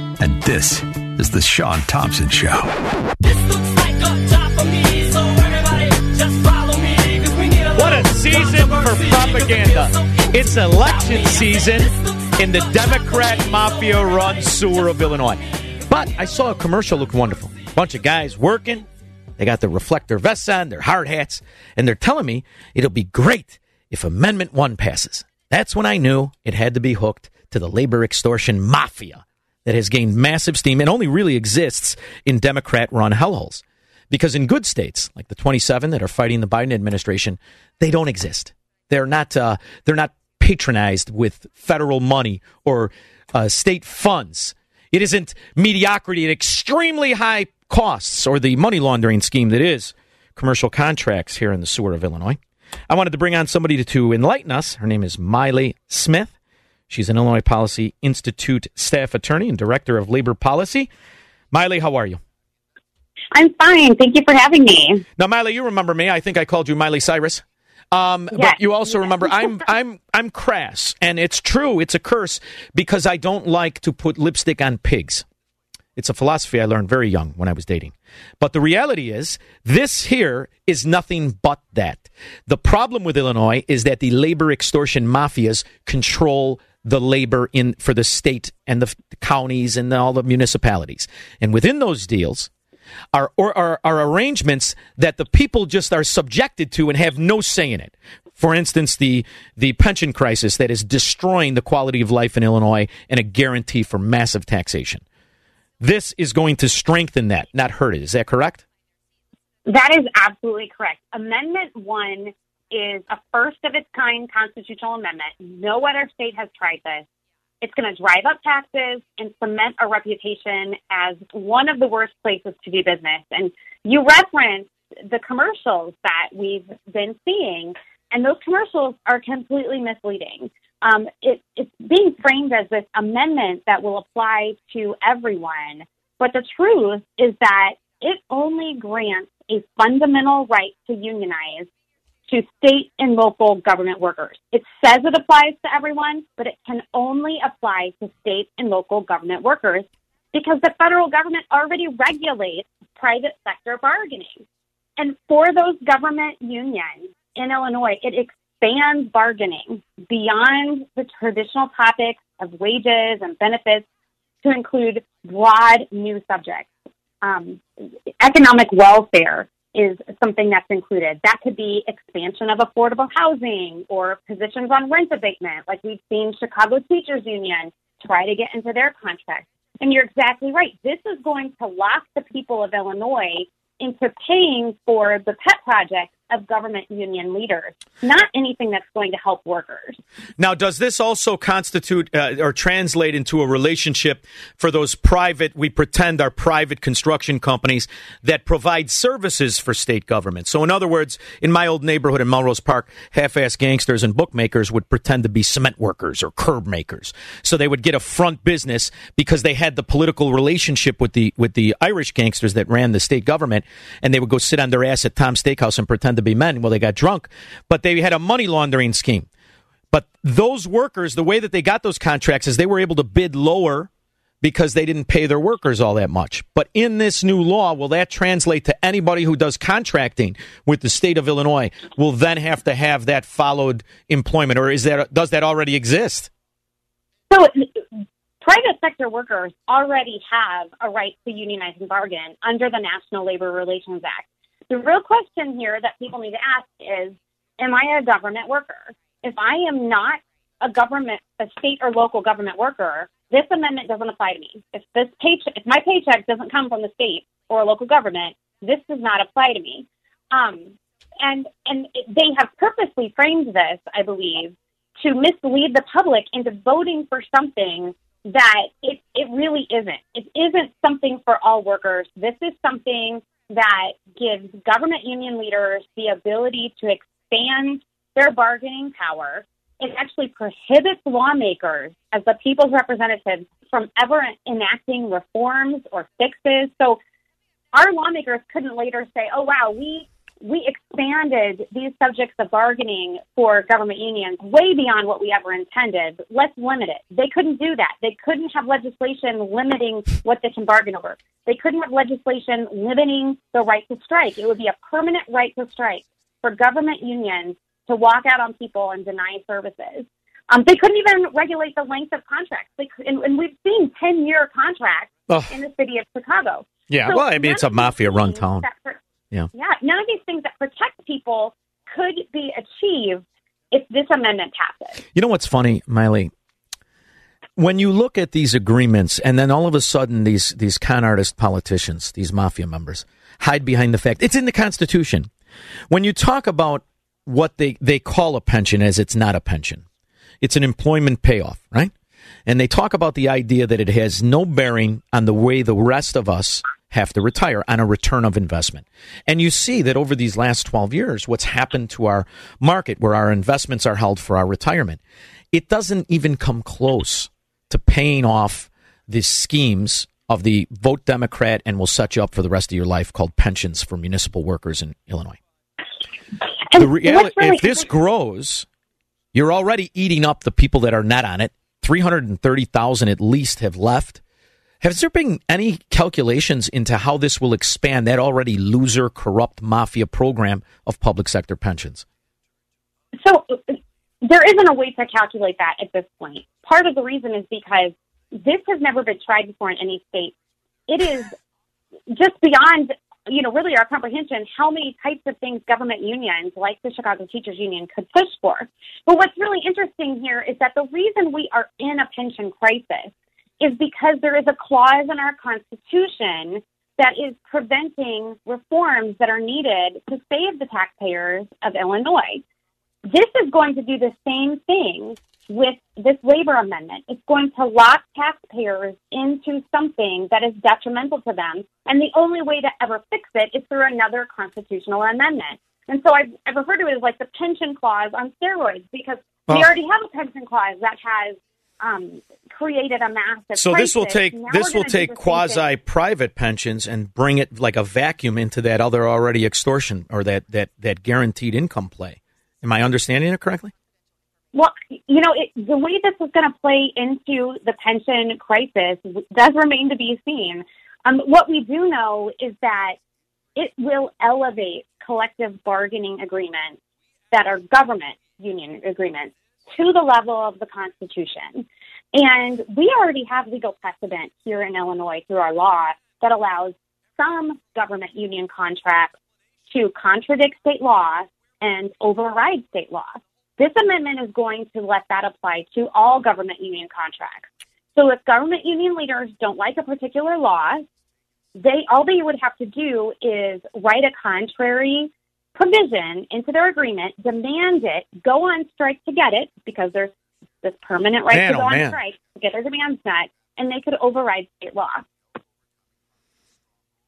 And this is The Shaun Thompson Show. What a season for propaganda. It's election season in the Democrat mafia run sewer of Illinois. But I saw a commercial look wonderful. Bunch of guys working. They got their reflector vests on, their hard hats, and they're telling me it'll be great if Amendment 1 passes. That's when I knew it had to be hooked to the labor extortion mafia that has gained massive steam and only really exists in Democrat run hellholes. Because in good states, like the 27 that are fighting the Biden administration, they don't exist. They're not, uh, they're not patronized with federal money or uh, state funds. It isn't mediocrity at extremely high costs or the money laundering scheme that is commercial contracts here in the sewer of Illinois. I wanted to bring on somebody to, to enlighten us. Her name is Mailee Smith. She's an Illinois Policy Institute staff attorney and director of labor policy. Mailee, how are you? I'm fine. Thank you for having me. Now, Mailee, you remember me. I think I called you Miley Cyrus. Um, Yes. But you also remember I'm I'm I'm crass, and it's true. It's a curse because I don't like to put lipstick on pigs. It's a philosophy I learned very young when I was dating. But the reality is, this here is nothing but that. The problem with Illinois is that the labor extortion mafias control the labor in for the state and the counties and all the municipalities. And within those deals, are, or are, are arrangements that the people just are subjected to and have no say in it. For instance, the, the pension crisis that is destroying the quality of life in Illinois and a guarantee for massive taxation. This is going to strengthen that, not hurt it. Is that correct? That is absolutely correct. Amendment 1 is a first of its kind constitutional amendment. No other state has tried this. It's going to drive up taxes and cement a reputation as one of the worst places to do business. And you referenced the commercials that we've been seeing, and those commercials are completely misleading. Um, it, it's being framed as this amendment that will apply to everyone, but the truth is that it only grants a fundamental right to unionize to state and local government workers. It says it applies to everyone, but it can only apply to state and local government workers because the federal government already regulates private sector bargaining. And for those government unions in Illinois, it expands bargaining beyond the traditional topics of wages and benefits to include broad new subjects. Um, economic welfare is something that's included. That could be expansion of affordable housing or positions on rent abatement, like we've seen Chicago Teachers Union try to get into their contract. And you're exactly right. This is going to lock the people of Illinois into paying for the pet projects of government union leaders, not anything that's going to help workers. Now, does this also constitute uh, or translate into a relationship for those private, we pretend are private construction companies that provide services for state government? So, in other words, in my old neighborhood in Melrose Park, half ass gangsters and bookmakers would pretend to be cement workers or curb makers. So they would get a front business because they had the political relationship with the, with the Irish gangsters that ran the state government, and they would go sit on their ass at Tom's Steakhouse and pretend to be men. Well, they got drunk, but they had a money laundering scheme. But those workers, the way that they got those contracts is they were able to bid lower because they didn't pay their workers all that much. But in this new law, will that translate to anybody who does contracting with the state of Illinois will then have to have that followed employment or is that does that already exist? So, private sector workers already have a right to unionize and bargain under the National Labor Relations Act. The real question here that people need to ask is Am I a government worker? If I am not a government, a state or local government worker, this amendment doesn't apply to me. If this paycheck, if my paycheck doesn't come from the state or a local government, this does not apply to me. Um, and and they have purposely framed this, I believe, to mislead the public into voting for something that it it really isn't. It isn't something for all workers. This is something that gives government union leaders the ability to expand their bargaining power. It actually prohibits lawmakers as the people's representatives from ever enacting reforms or fixes. So our lawmakers couldn't later say, "Oh wow, we we expanded these subjects of bargaining for government unions way beyond what we ever intended. Let's limit it. They couldn't do that. They couldn't have legislation limiting what they can bargain over. They couldn't have legislation limiting the right to strike. It would be a permanent right to strike for government unions to walk out on people and deny services. Um, they couldn't even regulate the length of contracts. They, and, and we've seen 10 year contracts in the city of Chicago. Yeah, So well, I mean, it's a mafia run town. Yeah. yeah, none of these things that protect people could be achieved if this amendment passes. You know what's funny, Mailee? When you look at these agreements, and then all of a sudden these these con artist politicians, these mafia members, hide behind the fact it's in the Constitution. When you talk about what they, they call a pension as it's not a pension, it's an employment payoff, right? And they talk about the idea that it has no bearing on the way the rest of us have to retire on a return of investment. And you see that over these last 12 years, what's happened to our market where our investments are held for our retirement, it doesn't even come close to paying off the schemes of the vote Democrat and will set you up for the rest of your life called pensions for municipal workers in Illinois. And The reality, really if this grows, you're already eating up the people that are net on it. 330,000 at least have left. Has there been any calculations into how this will expand that already loser, corrupt mafia program of public sector pensions? So there isn't a way to calculate that at this point. Part of the reason is because this has never been tried before in any state. It is just beyond, you know, really our comprehension how many types of things government unions like the Chicago Teachers Union could push for. But what's really interesting here is that the reason we are in a pension crisis is because there is a clause in our Constitution that is preventing reforms that are needed to save the taxpayers of Illinois. This is going to do the same thing with this labor amendment. It's going to lock taxpayers into something that is detrimental to them. And the only way to ever fix it is through another constitutional amendment. And so I've, I've referred to it as like the pension clause on steroids because we Oh. already have a pension clause that has um, created a massive. So this will take Now this will take quasi private pensions and bring it like a vacuum into that other already extortion or that that that guaranteed income play. Am I understanding it correctly? Well, you know, it, the way this is going to play into the pension crisis does remain to be seen. Um, what we do know is that it will elevate collective bargaining agreements that are government union agreements to the level of the Constitution. And we already have legal precedent here in Illinois through our law that allows some government union contracts to contradict state law and override state law. This amendment is going to let that apply to all government union contracts. So if government union leaders don't like a particular law, they all they would have to do is write a contrary provision into their agreement, demand it, go on strike to get it because there's this permanent right Man, to go oh, on man. strike to get their demands met, and they could override state law.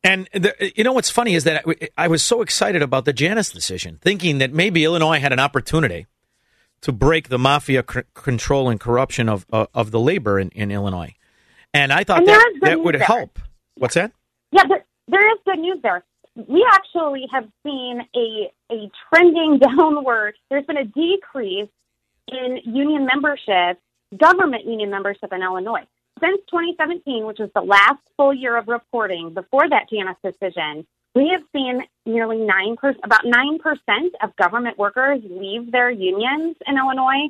And the, you know what's funny is that I, I was so excited about the Janus decision, thinking that maybe Illinois had an opportunity to break the mafia c- control and corruption of of, of the labor in, in Illinois, and I thought And that there is good that would there. help. What's that? Yeah, there is good news there. We actually have seen a a trending downward. There's been a decrease in union membership, government union membership in Illinois. Since 2017, which was the last full year of reporting before that Janus decision, we have seen nearly nine percent, about nine percent of government workers leave their unions in Illinois,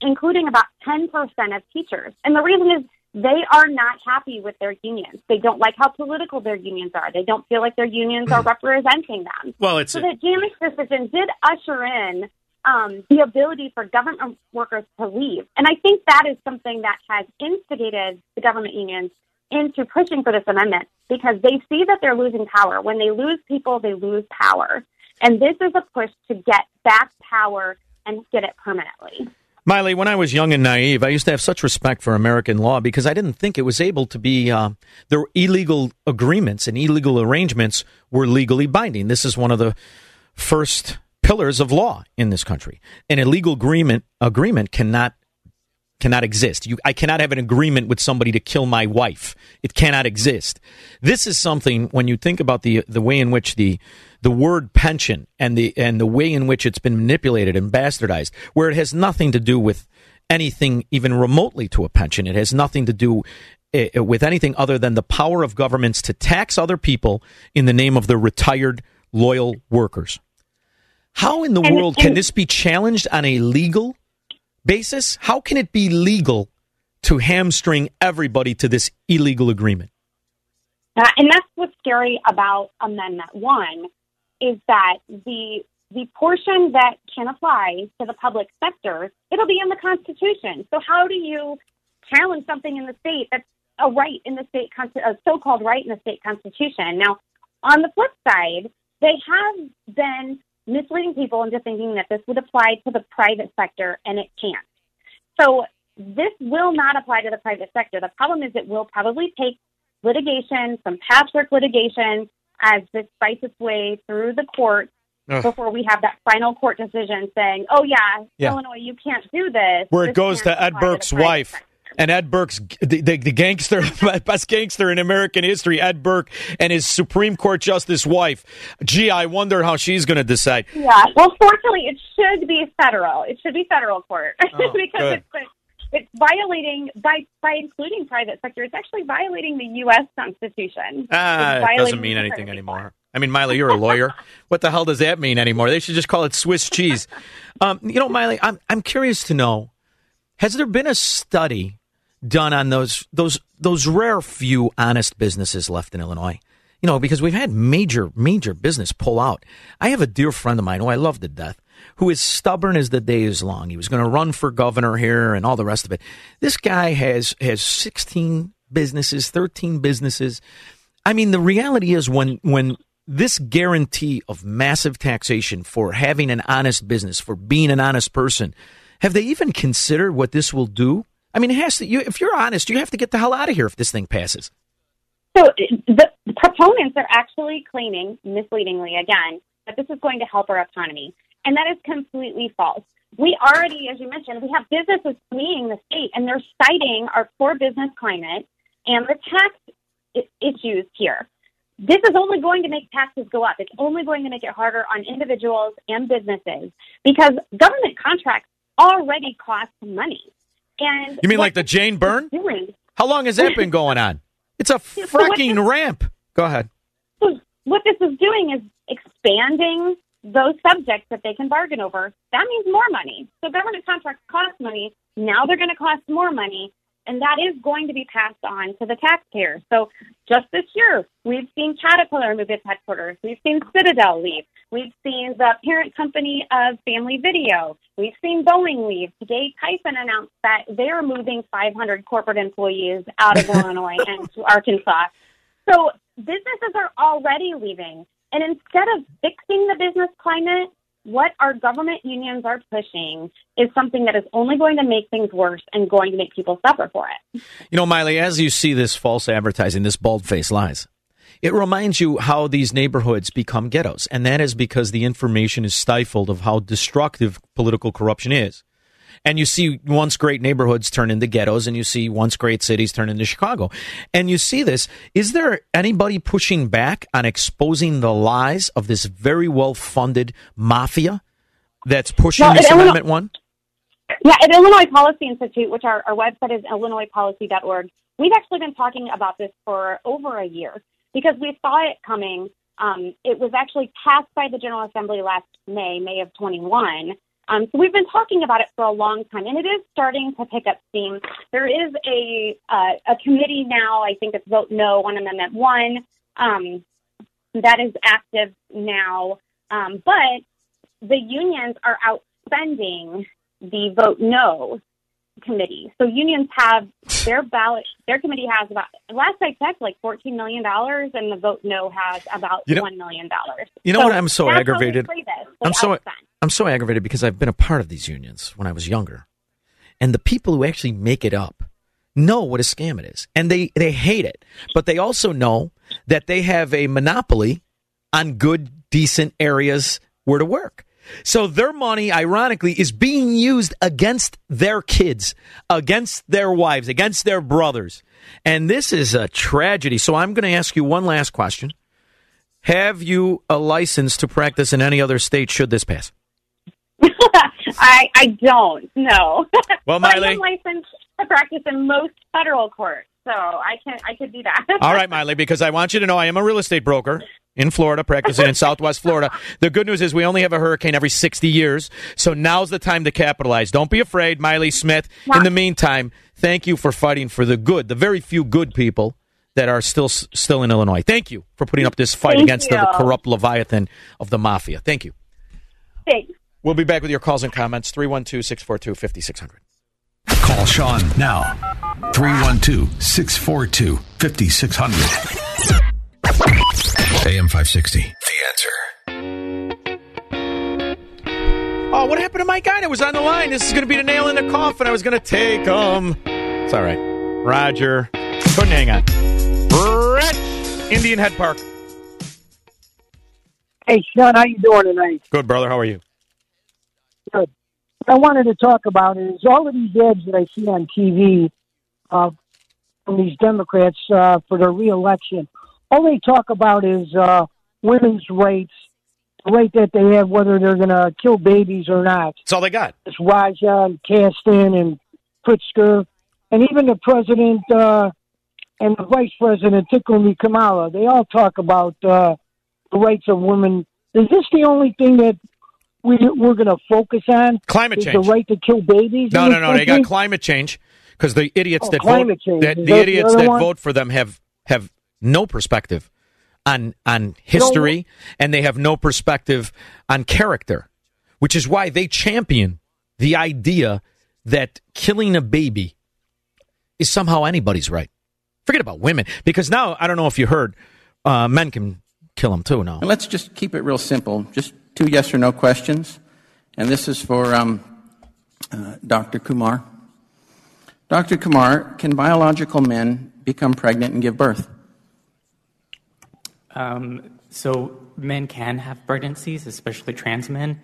including about 10 percent of teachers. And the reason is they are not happy with their unions. They don't like how political their unions are. They don't feel like their unions are representing them. Well, it's so the Janus decision did usher in um, the ability for government workers to leave. And I think that is something that has instigated the government unions into pushing for this amendment because they see that they're losing power. When they lose people, they lose power. And this is a push to get back power and get it permanently. Mailee, when I was young and naive, I used to have such respect for American law because I didn't think it was able to be, uh, the illegal agreements and illegal arrangements were legally binding. This is one of the first pillars of law in this country. An illegal agreement agreement cannot cannot exist. You, I cannot have an agreement with somebody to kill my wife. It cannot exist. This is something when you think about the the way in which the the word pension and the and the way in which it's been manipulated and bastardized, where it has nothing to do with anything even remotely to a pension. It has nothing to do uh, with anything other than the power of governments to tax other people in the name of the retired loyal workers. How in the and, world can and, this be challenged on a legal basis, how can it be legal to hamstring everybody to this illegal agreement? Uh, and that's what's scary about Amendment 1 is that the the portion that can apply to the public sector, it'll be in the Constitution. So how do you challenge something in the state that's a right in the state, a so-called right in the state constitution? Now, on the flip side, they have been misleading people into thinking that this would apply to the private sector, and it can't. So this will not apply to the private sector. The problem is it will probably take litigation, some patchwork litigation, as this fights its way through the court Ugh. before we have that final court decision saying, "Oh yeah, yeah. Illinois, you can't do this." Where this it goes to Ed Burke's wife. Sector. And Ed Burke's the, the, the gangster, best gangster in American history, Ed Burke, and his Supreme Court Justice wife. Gee, I wonder how she's going to decide. Yeah, well, fortunately, it should be federal. It should be federal court oh, because it's, it's violating by by including private sector. It's actually violating the U.S. Constitution. Ah, it doesn't mean anything anymore. I mean, Mailee, you're a lawyer. what the hell does that mean anymore? They should just call it Swiss cheese. Um, you know, Mailee, I'm I'm curious to know: Has there been a study done on those those those rare few honest businesses left in Illinois. You know, because we've had major major business pull out. I have a dear friend of mine who I love to death, who is stubborn as the day is long. He was going to run for governor here and all the rest of it. This guy has has 16 businesses, 13 businesses. I mean, the reality is when when this guarantee of massive taxation for having an honest business, for being an honest person, have they even considered what this will do I mean, it has to. You, if you're honest, you have to get the hell out of here if this thing passes. So the proponents are actually claiming, misleadingly again, that this is going to help our economy, and that is completely false. We already, as you mentioned, we have businesses fleeing the state, and they're citing our poor business climate and the tax issues here. This is only going to make taxes go up. It's only going to make it harder on individuals and businesses because government contracts already cost money. And you mean like the Jane Byrne? How long has that been going on? It's a freaking so ramp. Go ahead. So what this is doing is expanding those subjects that they can bargain over. That means more money. So government contracts cost money. Now they're going to cost more money and that is going to be passed on to the taxpayers. So just this year, we've seen Caterpillar move its headquarters. We've seen Citadel leave. We've seen the parent company of Family Video. We've seen Boeing leave. Today, Tyson announced that they're moving 500 corporate employees out of Illinois and to Arkansas. So businesses are already leaving. And instead of fixing the business climate, what our government unions are pushing is something that is only going to make things worse and going to make people suffer for it. You know, Mailee, as you see this false advertising, this bald faced lies, it reminds you how these neighborhoods become ghettos. And that is because the information is stifled of how destructive political corruption is. And you see once great neighborhoods turn into ghettos and you see once great cities turn into Chicago. And you see this. Is there anybody pushing back on exposing the lies of this very well funded mafia that's pushing well, this Amendment Illinois, 1? Yeah, at Illinois Policy Institute, which our, our website is illinoispolicy.org, we've actually been talking about this for over a year because we saw it coming. Um, it was actually passed by the General Assembly last May, May of 21. Um, so we've been talking about it for a long time, and it is starting to pick up steam. There is a uh, a committee now. I think it's vote no on Amendment One. Um, that is active now, um, but the unions are out suspending the vote no committee. So unions have their ballot, their committee has about, last I checked, like $14 million, and the vote no has about You know- $1 million. You know what? I'm so that's how they aggravated. this, I'm so. I'm so aggravated because I've been a part of these unions when I was younger, and the people who actually make it up know what a scam it is, and they they hate it, but they also know that they have a monopoly on good, decent areas where to work. So their money, ironically, is being used against their kids, against their wives, against their brothers. And this is a tragedy. So I'm going to ask you one last question. Have you a license to practice in any other state should this pass? I, I don't, no. Well, Mailee- I am licensed to practice in most federal courts, so I can I could do that. All right, Mailee, because I want you to know I am a real estate broker in Florida, practicing in Southwest Florida. The good news is we only have a hurricane every 60 years, so now's the time to capitalize. Don't be afraid, Mailee Smith. In the meantime, thank you for fighting for the good, the very few good people that are still still in Illinois. Thank you for putting up this fight Thank against the, the corrupt leviathan of the mafia. Thank you. Thanks. We'll be back with your calls and comments 312 642 5600. Call Shaun now. 312 642 5600. AM 560. The answer. Oh, what happened to my guy that was on the line? This is going to be the nail in the coffin. I was going to take him. It's all right. Roger. Couldn't hang on. Rich, Indian Head Park. Hey, Shaun, how you doing tonight? Good, brother. How are you? Good. What I wanted to talk about is all of these ads that I see on TV uh, from these Democrats uh, for their reelection. All they talk about is uh, women's rights, the right that they have, whether they're going to kill babies or not. That's all they got. It's Raja and Casten and Pritzker, and even the president uh, and the vice president, Tikumi Kamala. They all talk about uh, the rights of women. Is this the only thing that we, we're going to focus on? Climate is change. The right to kill babies? No, no, no. They got climate change because the idiots Oh, that vote that the the idiots other that one? vote for them have have no perspective on on history and they have no perspective on character, which is why they champion the idea that killing a baby is somehow anybody's right. Forget about women because now I don't know if you heard, uh, men can kill them too now. And let's just keep it real simple. Just two yes or no questions. And this is for um, uh, Dr. Kumar. Dr. Kumar, can biological men become pregnant and give birth? Um, so men can have pregnancies, especially trans men.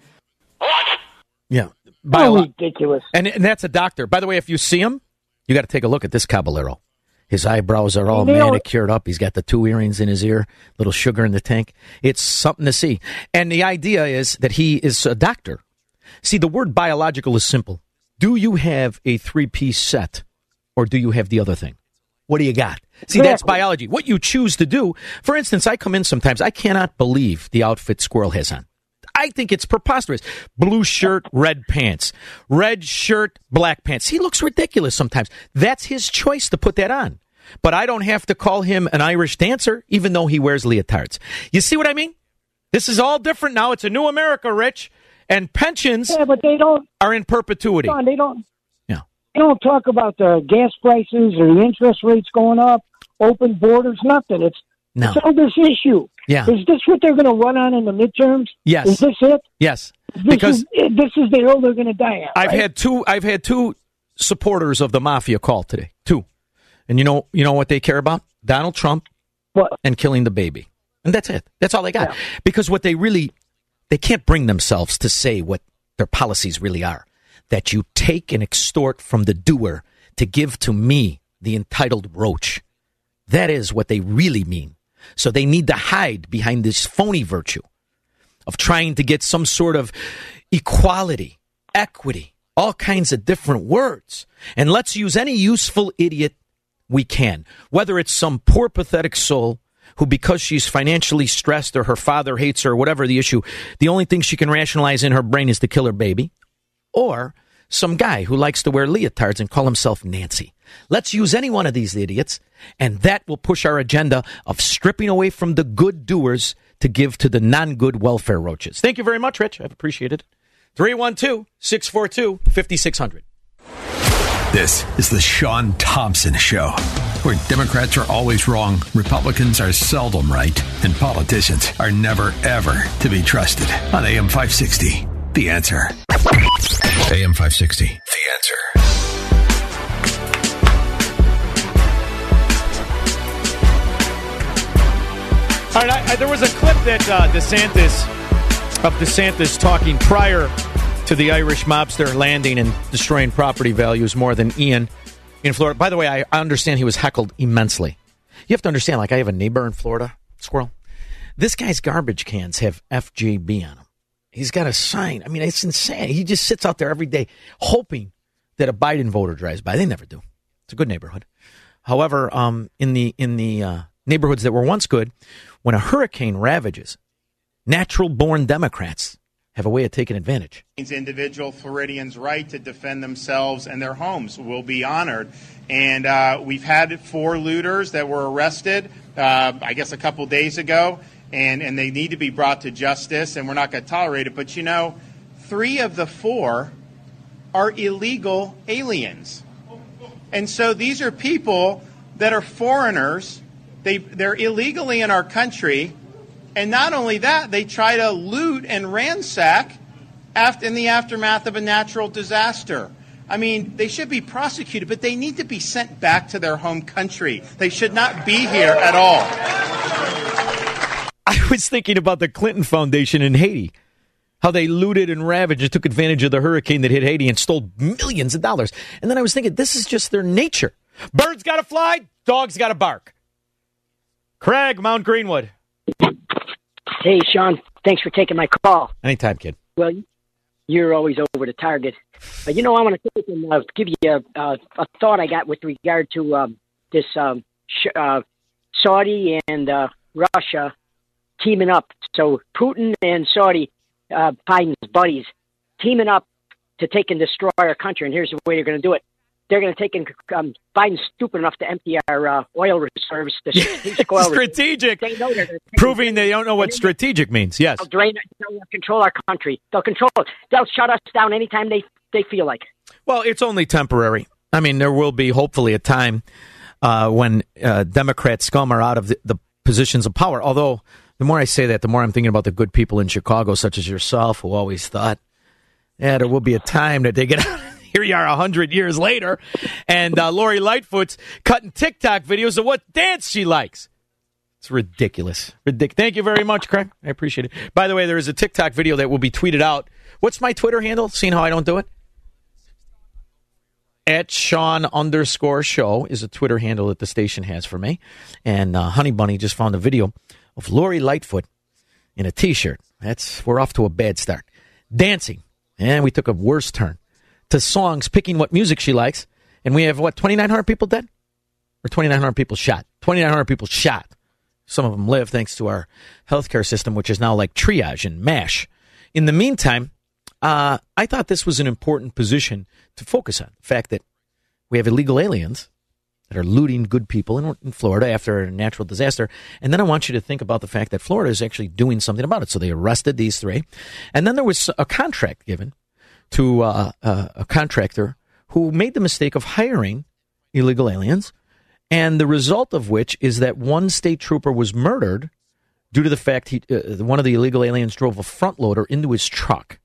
Yeah. Oh, ridiculous. And, and that's a doctor. By the way, if you see him, you got to take a look at this caballero. His eyebrows are all You know- manicured up. He's got the two earrings in his ear, little sugar in the tank. It's something to see. And the idea is that he is a doctor. See, the word biological is simple. Do you have a three piece set or do you have the other thing? What do you got? See, that's biology. What you choose to do. For instance, I come in sometimes, I cannot believe the outfit Squirrel has on. I think it's preposterous. Blue shirt, red pants. Red shirt, black pants. He looks ridiculous sometimes. That's his choice to put that on. But I don't have to call him an Irish dancer, even though he wears leotards. You see what I mean? This is all different now. It's a new America, Rich. And pensions Yeah, but they don't. are in perpetuity. They don't. Yeah. They don't talk about the gas prices or the interest rates going up, open borders, nothing. It's No. it's all this issue. Yeah. Is this what they're going to run on in the midterms? Yes. Is this it? Yes. This Because is, this is the hill they're going to die on. I've right? had two. I've had two supporters of the mafia call today. Two, and you know, you know what they care about? Donald Trump and killing the baby, and that's it. That's all they got. Because what they really, they can't bring themselves to say what their policies really are. That you take and extort from the doer to give to me, the entitled roach. That is what they really mean. So they need to hide behind this phony virtue of trying to get some sort of equality, equity, all kinds of different words. And let's use any useful idiot we can, whether it's some poor, pathetic soul who, because she's financially stressed or her father hates her or whatever the issue, the only thing she can rationalize in her brain is to kill her baby, or some guy who likes to wear leotards and call himself Nancy. Let's use any one of these idiots, and that will push our agenda of stripping away from the good doers to give to the non good welfare roaches. Thank you very much, Rich. I've appreciated it. 312 642 5600. This is the Shaun Thompson Show, where Democrats are always wrong, Republicans are seldom right, and politicians are never, ever to be trusted. On AM 560, The Answer. AM 560, The Answer. All right, I, I, there was a clip that uh, DeSantis, of DeSantis talking prior to the Irish mobster landing and destroying property values more than Ian in Florida. By the way, I, understand he was heckled immensely. You have to understand, like, I have a neighbor in Florida, Squirrel. This guy's garbage cans have FJB on. He's got a sign. I mean, it's insane. He just sits out there every day hoping that a Biden voter drives by. They never do. It's a good neighborhood. However, um, in the in the uh, neighborhoods that were once good, when a hurricane ravages, natural born Democrats have a way of taking advantage. Individual Floridians' right to defend themselves and their homes will be honored. And uh, we've had four looters that were arrested, uh, I guess, a couple days ago, and, and they need to be brought to justice, and we're not going to tolerate it. But you know, three of the four are illegal aliens. And so these are people that are foreigners. They, they're illegally in our country. And not only that, they try to loot and ransack after, in the aftermath of a natural disaster. I mean, they should be prosecuted, but they need to be sent back to their home country. They should not be here at all. Was thinking about the Clinton Foundation in Haiti, how they looted and ravaged and took advantage of the hurricane that hit Haiti and stole millions of dollars. And then I was thinking, this is just their nature. Birds got to fly, dogs got to bark. Craig, Mount Greenwood. Hey, Shaun, thanks for taking my call. Anytime, kid. Well, you're always over the target. But you know, I want to take and uh, give you a, uh, a thought I got with regard to um, this um, sh- uh, Saudi and uh, Russia teaming up. So Putin and Saudi, uh, Biden's buddies, teaming up to take and destroy our country. And here's the way they're going to do it. They're going to take and um, Biden's stupid enough to empty our uh, oil reserves. The strategic oil strategic. They know they're Proving they don't know what strategic means. Yes. They'll drain. They'll control our country. They'll control it. They'll shut us down anytime they, they feel like. Well, it's only temporary. I mean, there will be hopefully a time uh, when uh, Democrat scum are out of the, the positions of power. Although, the more I say that, the more I'm thinking about the good people in Chicago, such as yourself, who always thought, yeah, there will be a time that they get out. Here you are, a hundred years later, and uh, Lori Lightfoot's cutting TikTok videos of what dance she likes. It's ridiculous. Ridic- Thank you very much, Craig. I appreciate it. By the way, there is a TikTok video that will be tweeted out. What's my Twitter handle? Seeing how I don't do it? At Shaun underscore show is a Twitter handle that the station has for me. And uh, Honey Bunny just found a video of Lori Lightfoot in a t shirt. That's we're off to a bad start. Dancing. And we took a worse turn to songs, picking what music she likes. And we have what, 2,900 people dead? Or 2,900 people shot? 2,900 people shot. Some of them live thanks to our healthcare system, which is now like triage and MASH. In the meantime, uh, I thought this was an important position to focus on. The fact that we have illegal aliens that are looting good people in, in, Florida after a natural disaster. And then I want you to think about the fact that Florida is actually doing something about it. So they arrested these three. And then there was a contract given to uh, uh, a contractor who made the mistake of hiring illegal aliens. And the result of which is that one state trooper was murdered due to the fact he, uh, one of the illegal aliens drove a front loader into his truck.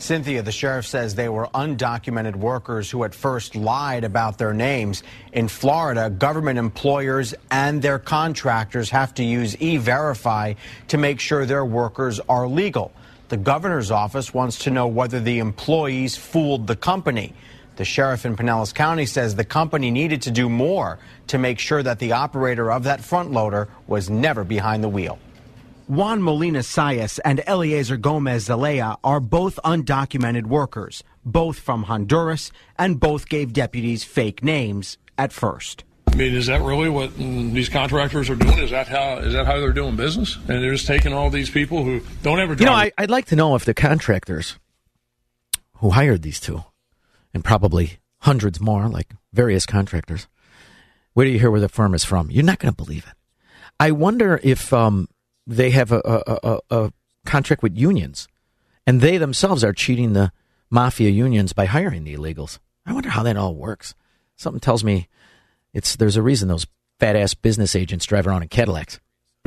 Cynthia, the sheriff says they were undocumented workers who at first lied about their names. In Florida, government employers and their contractors have to use e verify to make sure their workers are legal. The governor's office wants to know whether the employees fooled the company. The sheriff in Pinellas County says the company needed to do more to make sure that the operator of that front loader was never behind the wheel. Juan Molina Sayas and Eliezer Gomez Zelaya are both undocumented workers, both from Honduras, and both gave deputies fake names at first. I mean, is that really what these contractors are doing? Is that how is that how they're doing business? And they're just taking all these people who don't ever. You know, I, I'd like to know if the contractors who hired these two, and probably hundreds more, like various contractors, where do you hear where the firm is from? You're not going to believe it. I wonder if um, they have a, a, a, a contract with unions And they themselves are cheating the mafia unions by hiring the illegals. I wonder how that all works. Something tells me it's there's a reason those fat ass business agents drive around in Cadillacs.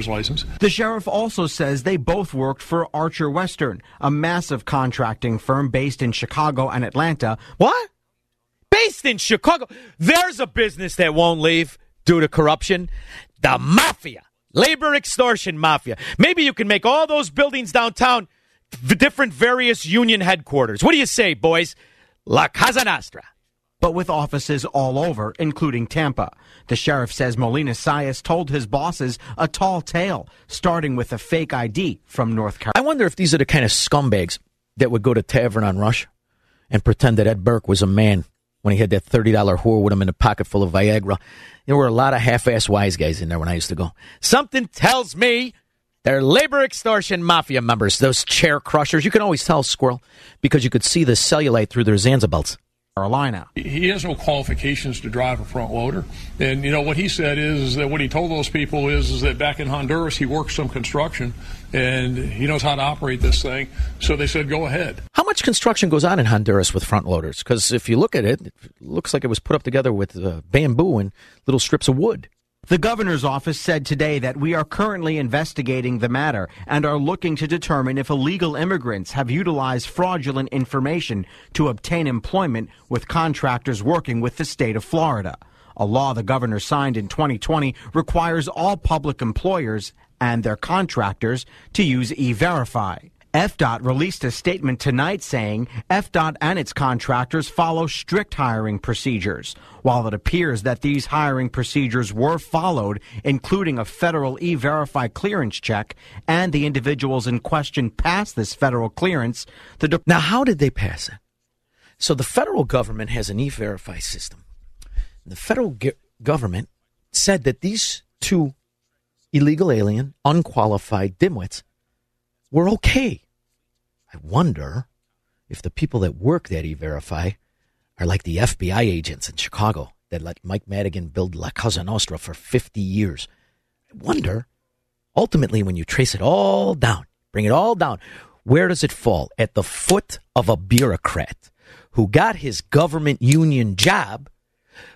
license. The sheriff also says they both worked for Archer Western, a massive contracting firm based in Chicago and Atlanta. What? Based in Chicago. There's a business that won't leave due to corruption. The mafia. Labor extortion mafia. Maybe you can make all those buildings downtown v- different various union headquarters. What do you say, boys? La Casa Nostra. But with offices all over, including Tampa. The sheriff says Molina Sayas told his bosses a tall tale, starting with a fake ID from North Carolina. I wonder if these are the kind of scumbags that would go to Tavern on Rush and pretend that Ed Burke was a man when he had that $30 whore with him in a pocket full of Viagra. There were a lot of half-ass wise guys in there when I used to go. Something tells me they're labor extortion mafia members, those chair crushers. You can always tell, Squirrel, because you could see the cellulite through their Sansabelts. Carolina. He has no qualifications to drive a front loader. And, you know, what he said is, is that what he told those people is, is that back in Honduras, he worked some construction and he knows how to operate this thing. So they said, go ahead. How much construction goes on in Honduras with front loaders? Because if you look at it, it looks like it was put up together with uh, bamboo and little strips of wood. The governor's office said today that we are currently investigating the matter and are looking to determine if illegal immigrants have utilized fraudulent information to obtain employment with contractors working with the state of Florida. A law the governor signed in 2020 requires all public employers and their contractors to use E-Verify. FDOT released a statement tonight saying FDOT and its contractors follow strict hiring procedures. While it appears that these hiring procedures were followed, including a federal e-verify clearance check, and the individuals in question passed this federal clearance, the de- Now, how did they pass it? So the federal government has an e-verify system. The federal ge- government said that these two illegal alien, unqualified dimwits were okay. I wonder if the people that work that e-verify are like the FBI agents in Chicago that let Mike Madigan build La Cosa Nostra for 50 years. I wonder, ultimately, when you trace it all down, bring it all down, where does it fall? At the foot of a bureaucrat who got his government union job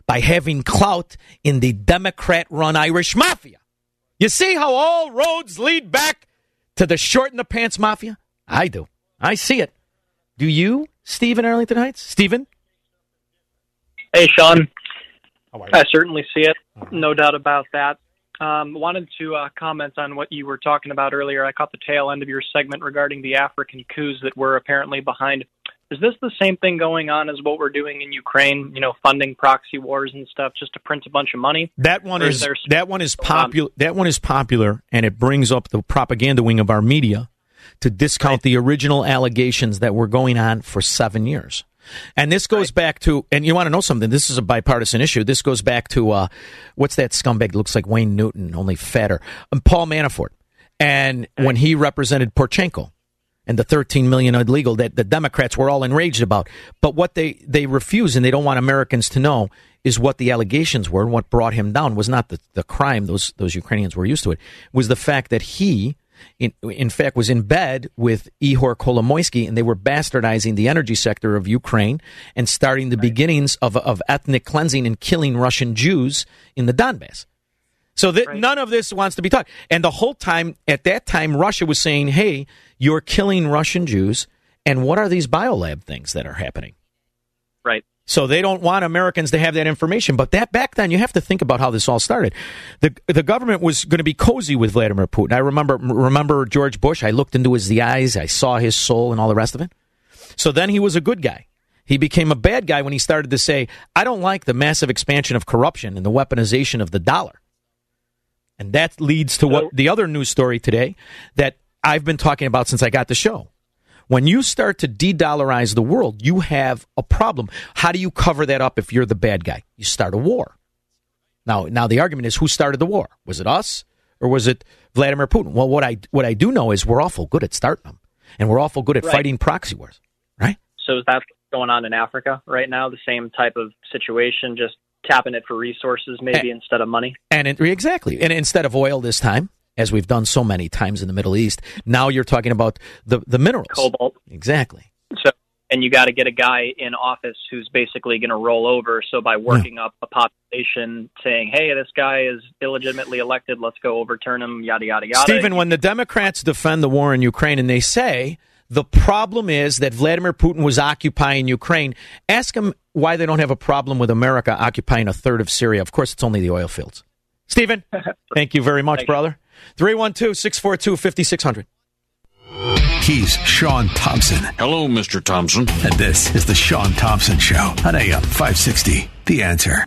by having clout in the Democrat run Irish mafia. You see how all roads lead back to the short in the pants mafia? I do. I see it. Do you, Stephen Arlington Heights? Stephen? Hey, Shaun. I certainly see it. No doubt about that. Um, wanted to uh, comment on what you were talking about earlier. I caught the tail end of your segment regarding the African coups that were apparently behind. Is this the same thing going on as what we're doing in Ukraine? You know, funding proxy wars and stuff just to print a bunch of money. That one Or is that one is going on? popular. That one is popular, and it brings up the propaganda wing of our media to discount the original allegations that were going on for seven years. And this goes back to, and you want to know something? This is a bipartisan issue. This goes back to uh, what's that scumbag that looks like Wayne Newton, only fatter? Um, Paul Manafort, and when he represented Poroshenko and the 13 million illegal that the Democrats were all enraged about. But what they they refuse and they don't want Americans to know is what the allegations were and what brought him down was not the, the crime those those Ukrainians were used to it was the fact that he in, in fact was in bed with Ihor Kolomoisky and they were bastardizing the energy sector of Ukraine and starting the beginnings of of ethnic cleansing and killing Russian Jews in the Donbass. So that none of this wants to be taught. And the whole time, at that time, Russia was saying, hey, you're killing Russian Jews. And what are these biolab things that are happening? Right. So they don't want Americans to have that information. But that back then, you have to think about how this all started. The the government was going to be cozy with Vladimir Putin. I remember remember George Bush. I looked into his the eyes. I saw his soul and all the rest of it. So then he was a good guy. He became a bad guy when he started to say, "I don't like the massive expansion of corruption and the weaponization of the dollar." And that leads to what the other news story today that I've been talking about since I got the show. When you start to de dollarize the world, you have a problem. How do you cover that up if you're the bad guy? You start a war. Now, now the argument is who started the war? Was it us or was it Vladimir Putin? Well, what I what I do know is we're awful good at starting them, and we're awful good at Right. fighting proxy wars. Right? So is that going on in Africa right now? The same type of situation, just tapping it for resources maybe instead of money? And it, exactly, and instead of oil this time, as we've done so many times in the Middle East. Now you're talking about the the minerals. Cobalt. Exactly. So, and you got to get a guy in office who's basically going to roll over. So by working up a population, saying, "Hey, this guy is illegitimately elected. Let's go overturn him." Yada yada yada. Stephen, when the Democrats defend the war in Ukraine and they say the problem is that Vladimir Putin was occupying Ukraine, ask them why they don't have a problem with America occupying a third of Syria. Of course, it's only the oil fields. Stephen, thank you very much, brother. 312 642 5600. He's Shaun Thompson. Hello, Mr. Thompson. And this is the Shaun Thompson Show on AM 560. The answer.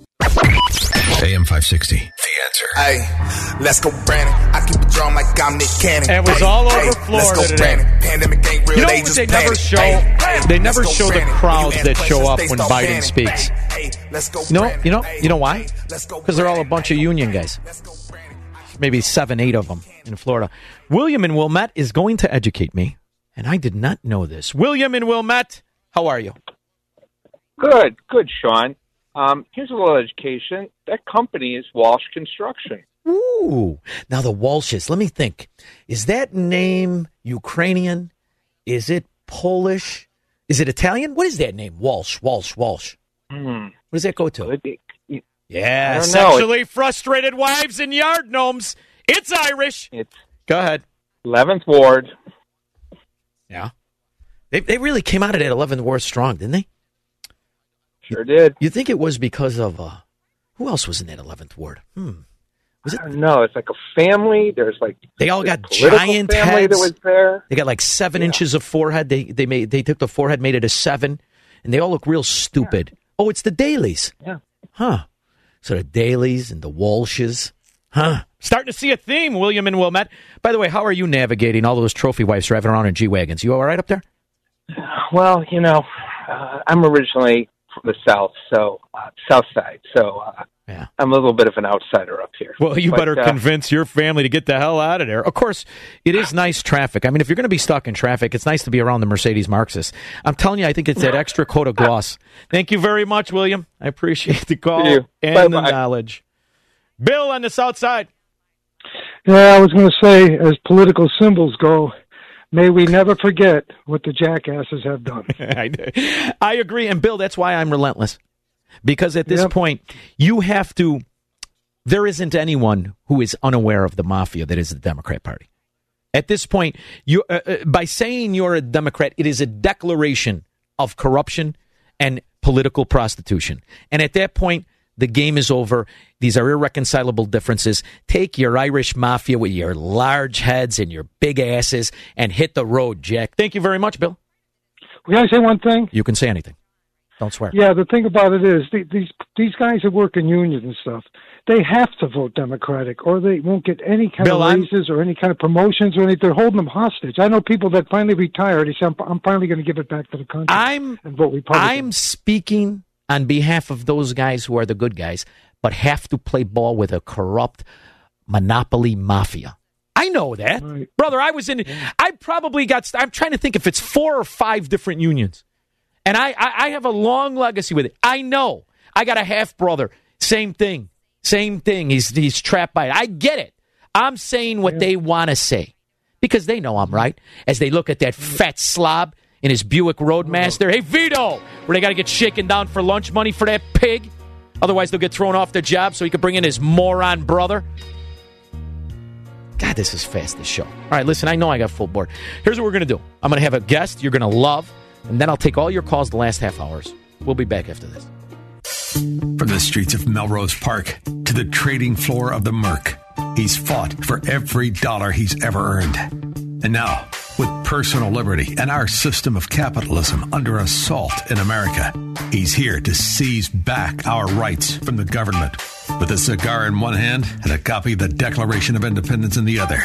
AM 560. The answer. Hey, let's go, Brandon. I keep it drawn like I'm Nick Cannon. It was all over Florida Let's go, today. Brandon. Pandemic ain't real. You know they what just they never show? Hey, hey, They never let's show the crowds that show up when Biden panic. speaks. Hey, hey, let's go, No, Brandon. you know, you know why? let's go, Because they're all a bunch of union guys. Maybe seven, eight of them in Florida. William and Wilmette is going to educate me, and I did not know this. William and Wilmette, how are you? Good, good, Shaun. Um, here's a little education. That company is Walsh Construction. Ooh. Now the Walshes. Let me think. Is that name Ukrainian? Is it Polish? Is it Italian? What is that name? Walsh, Walsh, Walsh. Hmm. What does that go to? I Yeah, don't know. sexually frustrated wives and yard gnomes. It's Irish. It's Go ahead. 11th Ward. Yeah. They, they really came out of that 11th Ward strong, didn't they? Sure did. You think it was because of, uh, who else was in that 11th Ward? Hmm. Was it? No, it's like a family. There's like They all got giant family heads. that was there. They got like seven inches of forehead. They they made they took the forehead, made it a seven, and they all look real stupid. Oh, it's the Daleys. Yeah. Huh. So the Daleys and the Walshes. Huh. Starting to see a theme, William and Wilmette. By the way, how are you navigating all those trophy wives driving around in G wagons? You all right up there? Well, you know, uh, I'm originally from the South, so uh, South Side. So uh, yeah. I'm a little bit of an outsider up here. Well, you But, better uh, convince your family to get the hell out of there. Of course, it is nice traffic. I mean, if you're going to be stuck in traffic, it's nice to be around the Mercedes Marxus. I'm telling you, I think it's that extra coat of gloss. Thank you very much, William. I appreciate the call you. and Bye-bye. the knowledge. Bill on the south side. Yeah, I was going to say, as political symbols go, may we never forget what the jackasses have done. I, I agree. And Bill, that's why I'm relentless. Because at this Yep. point, you have to. There isn't anyone who is unaware of the mafia that is the Democrat Party. At this point, you uh, uh, by saying you're a Democrat, it is a declaration of corruption and political prostitution. And at that point, the game is over. These are irreconcilable differences. Take your Irish mafia with your large heads and your big asses and hit the road, Jack. Thank you very much, Bill. Can I say one thing? You can say anything. Don't swear. Yeah, the thing about it is the- these these guys that work in unions and stuff, they have to vote Democratic, or they won't get any kind Bill, of I'm- raises or any kind of promotions or anything. They're holding them hostage. I know people that finally retired. They say, "I'm, I'm finally going to give it back to the country." I'm and vote Republican. I'm speaking on behalf of those guys who are the good guys, but have to play ball with a corrupt monopoly mafia. I know that, brother. I was in. I probably got. I'm trying to think if it's four or five different unions, and I, I, I have a long legacy with it. I know. I got a half brother. Same thing. Same thing. He's he's trapped by it. I get it. I'm saying what they want to say because they know I'm right. As they look at that fat slob in his Buick Roadmaster, oh. hey Vito, where they got to get shaken down for lunch money for that pig. Otherwise, they'll get thrown off the job so he can bring in his moron brother. God, this is fast, this show. All right, listen, I know I got full board. Here's what we're going to do I'm going to have a guest you're going to love, and then I'll take all your calls the last half hours. We'll be back after this. From the streets of Melrose Park to the trading floor of the Merc, he's fought for every dollar he's ever earned. And now, with personal liberty and our system of capitalism under assault in America, he's here to seize back our rights from the government. With a cigar in one hand and a copy of the Declaration of Independence in the other,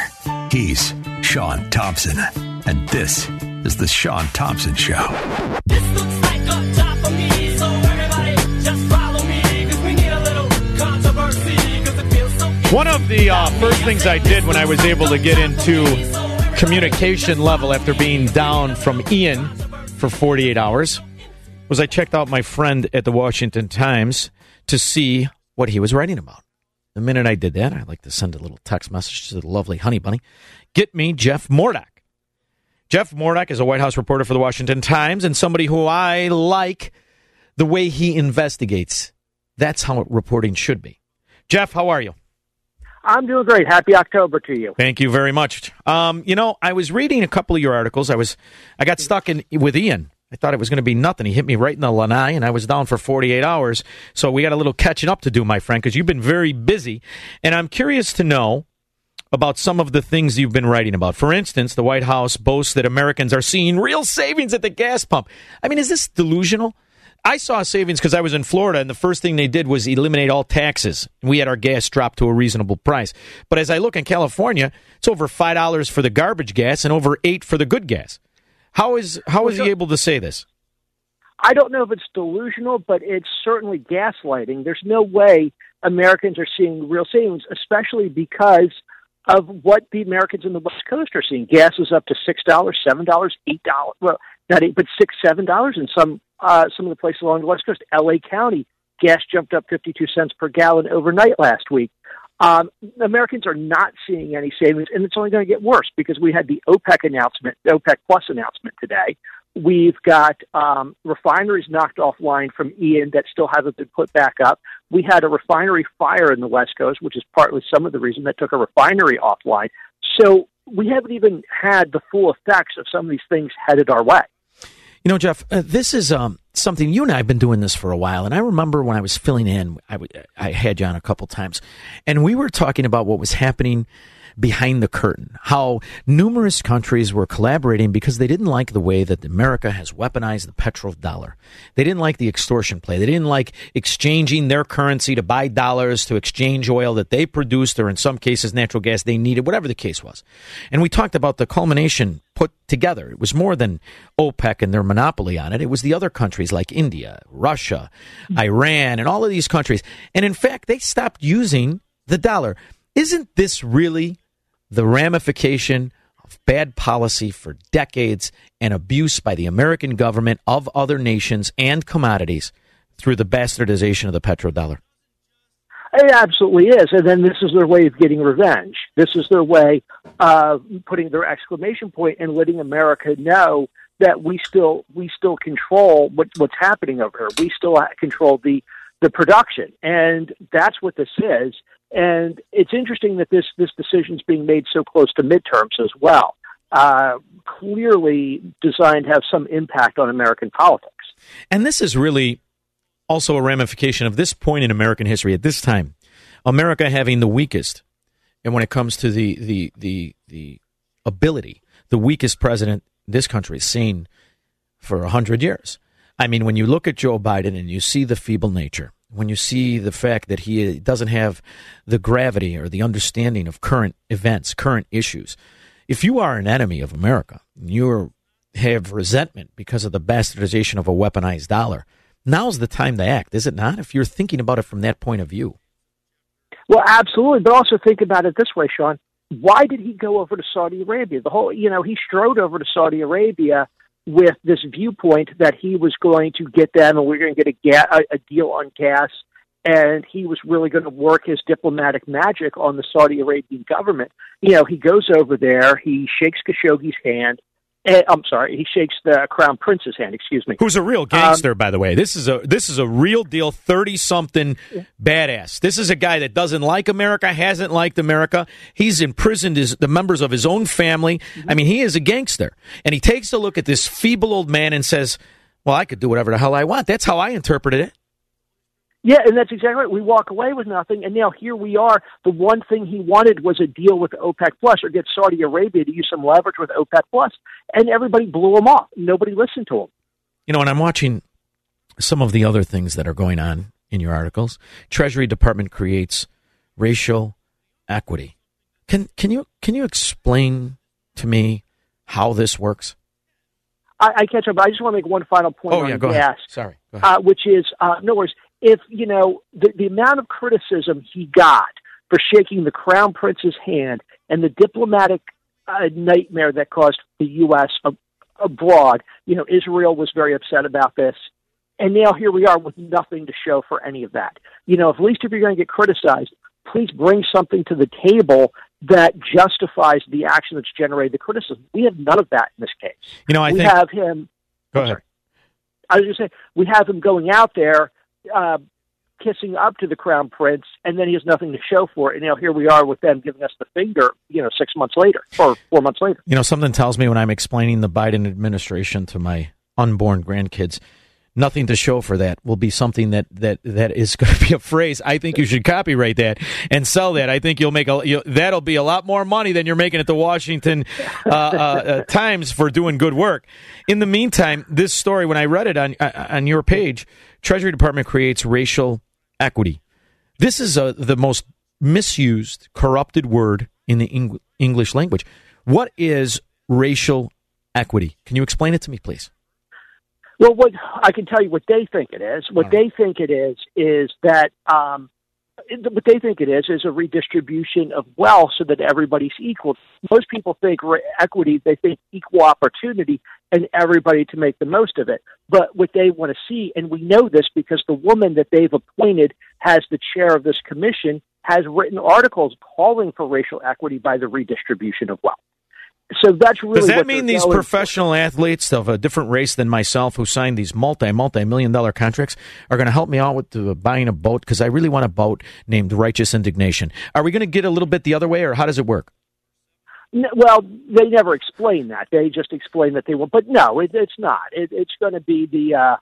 he's Shaun Thompson. And this is The Shaun Thompson Show. One of the uh, first things I did when I was able to get into communication level after being down from Ian for 48 hours was I checked out my friend at the Washington Times to see what he was writing about. The minute I did that, I like to send a little text message to the lovely Honey Bunny. Get me Jeff Mordock. Jeff Mordock is a White House reporter for the Washington Times and somebody who I like the way he investigates. That's how reporting should be. Jeff, how are you? I'm doing great. Happy October to you. Thank you very much. Um, you know, I was reading a couple of your articles. I was, I got stuck in with Ian. I thought it was going to be nothing. He hit me right in the lanai, and I was down for 48 hours. So we got a little catching up to do, my friend, because you've been very busy. And I'm curious to know about some of the things you've been writing about. For instance, the White House boasts that Americans are seeing real savings at the gas pump. I mean, is this delusional? I saw savings because I was in Florida, and the first thing they did was eliminate all taxes. We had our gas drop to a reasonable price. But as I look in California, it's over five dollars for the garbage gas and over eight for the good gas. How is how is he able to say this? I don't know if it's delusional, but it's certainly gaslighting. There's no way Americans are seeing real savings, especially because of what the Americans in the West Coast are seeing. Gas is up to six dollars, seven dollars, eight dollars. Well, not eight, but six, seven dollars in some uh, some of the places along the West Coast. L.A. County gas jumped up 52 cents per gallon overnight last week. Um, Americans are not seeing any savings, and it's only going to get worse because we had the OPEC announcement, OPEC Plus announcement today. We've got um, refineries knocked offline from Ian that still haven't been put back up. We had a refinery fire in the West Coast, which is partly some of the reason that took a refinery offline. So we haven't even had the full effects of some of these things headed our way. You know, Jeff, uh, this is um, something you and I have been doing this for a while, and I remember when I was filling in, I, w- I had you on a couple times, and we were talking about what was happening behind the curtain, how numerous countries were collaborating because they didn't like the way that America has weaponized the petrodollar. They didn't like the extortion play. They didn't like exchanging their currency to buy dollars to exchange oil that they produced or in some cases natural gas they needed, whatever the case was. And we talked about the culmination put together. It was more than OPEC and their monopoly on it. It was the other countries like India, Russia, hmm. Iran, and all of these countries. And in fact, they stopped using the dollar. Isn't this really the ramification of bad policy for decades and abuse by the American government of other nations and commodities through the bastardization of the petrodollar? It absolutely is. And then this is their way of getting revenge. This is their way of putting their exclamation point and letting America know that we still we still control what, what's happening over here. We still control the the production, and that's what this is. And it's interesting that this this decision is being made so close to midterms as well. Uh, clearly designed to have some impact on American politics. And this is really also a ramification of this point in American history at this time. America having the weakest, and when it comes to the the the the ability, the weakest president this country has seen for a hundred years. I mean, when you look at Joe Biden and you see the feeble nature, when you see the fact that he doesn't have the gravity or the understanding of current events, current issues, if you are an enemy of America, you have resentment because of the bastardization of a weaponized dollar, now's the time to act, is it not? If you're thinking about it from that point of view. Well, absolutely. But also think about it this way, Shaun. Why did he go over to Saudi Arabia? The whole, you know, he strode over to Saudi Arabia with this viewpoint that he was going to get them and we are going to get a, ga- a, a deal on gas. And he was really going to work his diplomatic magic on the Saudi Arabian government. You know, he goes over there, he shakes Khashoggi's hand, Eh, I'm sorry, he shakes the crown prince's hand. Excuse me. Who's a real gangster, um, by the way. This is a this is a real deal, thirty something badass. This is a guy that doesn't like America, hasn't liked America. He's imprisoned his the members of his own family. Mm-hmm. I mean, he is a gangster, and he takes a look at this feeble old man and says, "Well, I could do whatever the hell I want." That's how I interpreted it. Yeah, and that's exactly right. We walk away with nothing, and now here we are. The one thing he wanted was a deal with OPEC Plus or get Saudi Arabia to use some leverage with OPEC Plus, and everybody blew him off. Nobody listened to him. You know, and I'm watching some of the other things that are going on in your articles. Treasury Department creates racial equity. Can can you can you explain to me how this works? I, I catch up. But I just want to make one final point oh, on yeah, go gas. Ahead. Sorry, uh, which is uh, no worries if you know the, the amount of criticism he got for shaking the crown prince's hand and the diplomatic uh, nightmare that caused the U.S. Ab- abroad. You know, Israel was very upset about this, and now here we are with nothing to show for any of that. You know, at least if you're going to get criticized, please bring something to the table that justifies the action that's generated the criticism. We have none of that in this case. You know, I we think. have him. Go ahead. I was just saying we have him going out there. Uh, kissing up to the crown prince, and then he has nothing to show for it. And now here we are with them giving us the finger, you know, six months later or four months later. You know, something tells me when I'm explaining the Biden administration to my unborn grandkids, nothing to show for that will be something that that that is going to be a phrase. I think you should copyright that and sell that. I think you'll make a you that'll be a lot more money than you're making at the Washington uh, uh, uh, Times for doing good work. In the meantime, this story when I read it on uh, on your page, Treasury Department creates racial equity. This is a, the most misused, corrupted word in the Eng- English language. What is racial equity? Can you explain it to me, please? Well, what I can tell you what they think it is. What they think it is is that um, what they think it is is a redistribution of wealth so that everybody's equal. Most people think re- equity; they think equal opportunity and everybody to make the most of it. But what they want to see, and we know this because the woman that they've appointed as the chair of this commission has written articles calling for racial equity by the redistribution of wealth. So that's really Does that what mean these for. professional athletes of a different race than myself who signed these multi multi million dollar contracts are going to help me out with the, buying a boat because I really want a boat named Righteous Indignation? Are we going to get a little bit the other way, or how does it work? N- Well, they never explain that. They just explain that they will. But no, it, it's not. It, it's going to be the. Uh,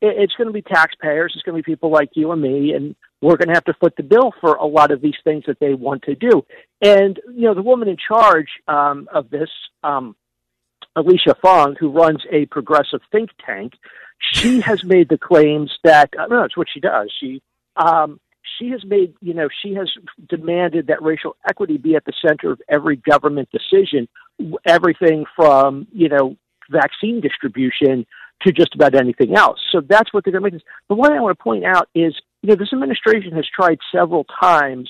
it, it's going to be taxpayers. It's going to be people like you and me, and we're going to have to foot the bill for a lot of these things that they want to do. And you know, the woman in charge um, of this, um, Alicia Fong, who runs a progressive think tank, she has made the claims that uh, no, it's what she does. She um, she has made, you know, she has demanded that racial equity be at the center of every government decision, everything from, you know, vaccine distribution to just about anything else. So that's what they're going to make. This. But what I want to point out is, you know, this administration has tried several times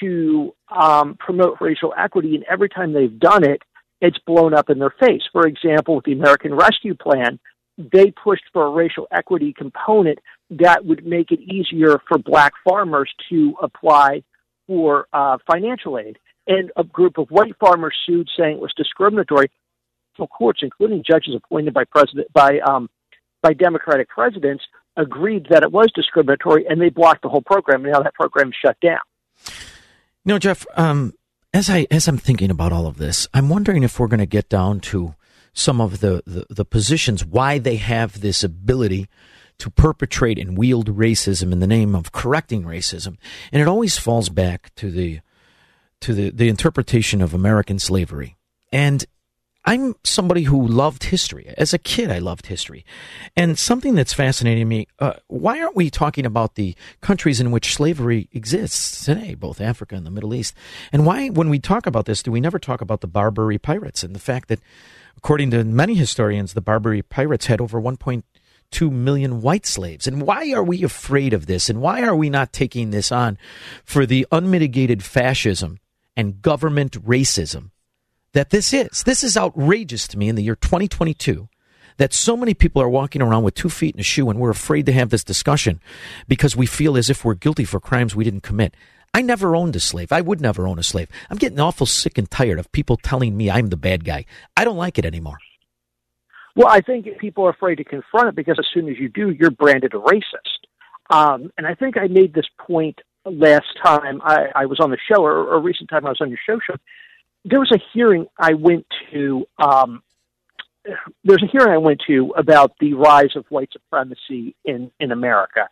to um, promote racial equity, and every time they've done it, it's blown up in their face. For example, with the American Rescue Plan, they pushed for a racial equity component that would make it easier for black farmers to apply for uh, financial aid. And a group of white farmers sued, saying it was discriminatory. Courts, including judges appointed by president by um, by Democratic presidents, agreed that it was discriminatory, and they blocked the whole program. Now that program is shut down. Know, Jeff, um, as I as I'm thinking about all of this, I'm wondering if we're going to get down to some of the, the, the positions why they have this ability to perpetrate and wield racism in the name of correcting racism, and it always falls back to the to the, the interpretation of American slavery. And I'm somebody who loved history. As a kid, I loved history. And something that's fascinating me, uh, why aren't we talking about the countries in which slavery exists today, both Africa and the Middle East? And why, when we talk about this, do we never talk about the Barbary pirates and the fact that, according to many historians, the Barbary pirates had over 1.2 million white slaves? And why are we afraid of this? And why are we not taking this on for the unmitigated fascism and government racism that this is. This is outrageous to me in the year 2022 that so many people are walking around with two feet in a shoe and we're afraid to have this discussion because we feel as if we're guilty for crimes we didn't commit. I never owned a slave. I would never own a slave. I'm getting awful sick and tired of people telling me I'm the bad guy. I don't like it anymore. Well, I think people are afraid to confront it because as soon as you do, you're branded a racist. Um, and I think I made this point last time I, I was on the show, or, or a recent time I was on your show. Show there was a hearing I went to. Um, there's a hearing I went to about the rise of white supremacy in in America,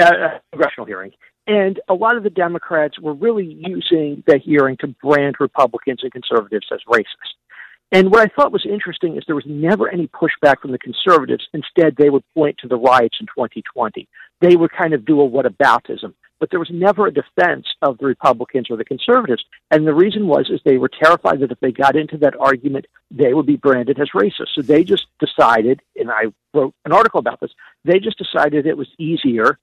uh, a congressional hearing, and a lot of the Democrats were really using the hearing to brand Republicans and conservatives as racist. And what I thought was interesting is there was never any pushback from the conservatives. Instead, they would point to the riots in 2020. They would kind of do a whataboutism, but there was never a defense of the Republicans or the conservatives. And the reason was is they were terrified that if they got into that argument, they would be branded as racist. So they just decided, and I wrote an article about this. They just decided it was easier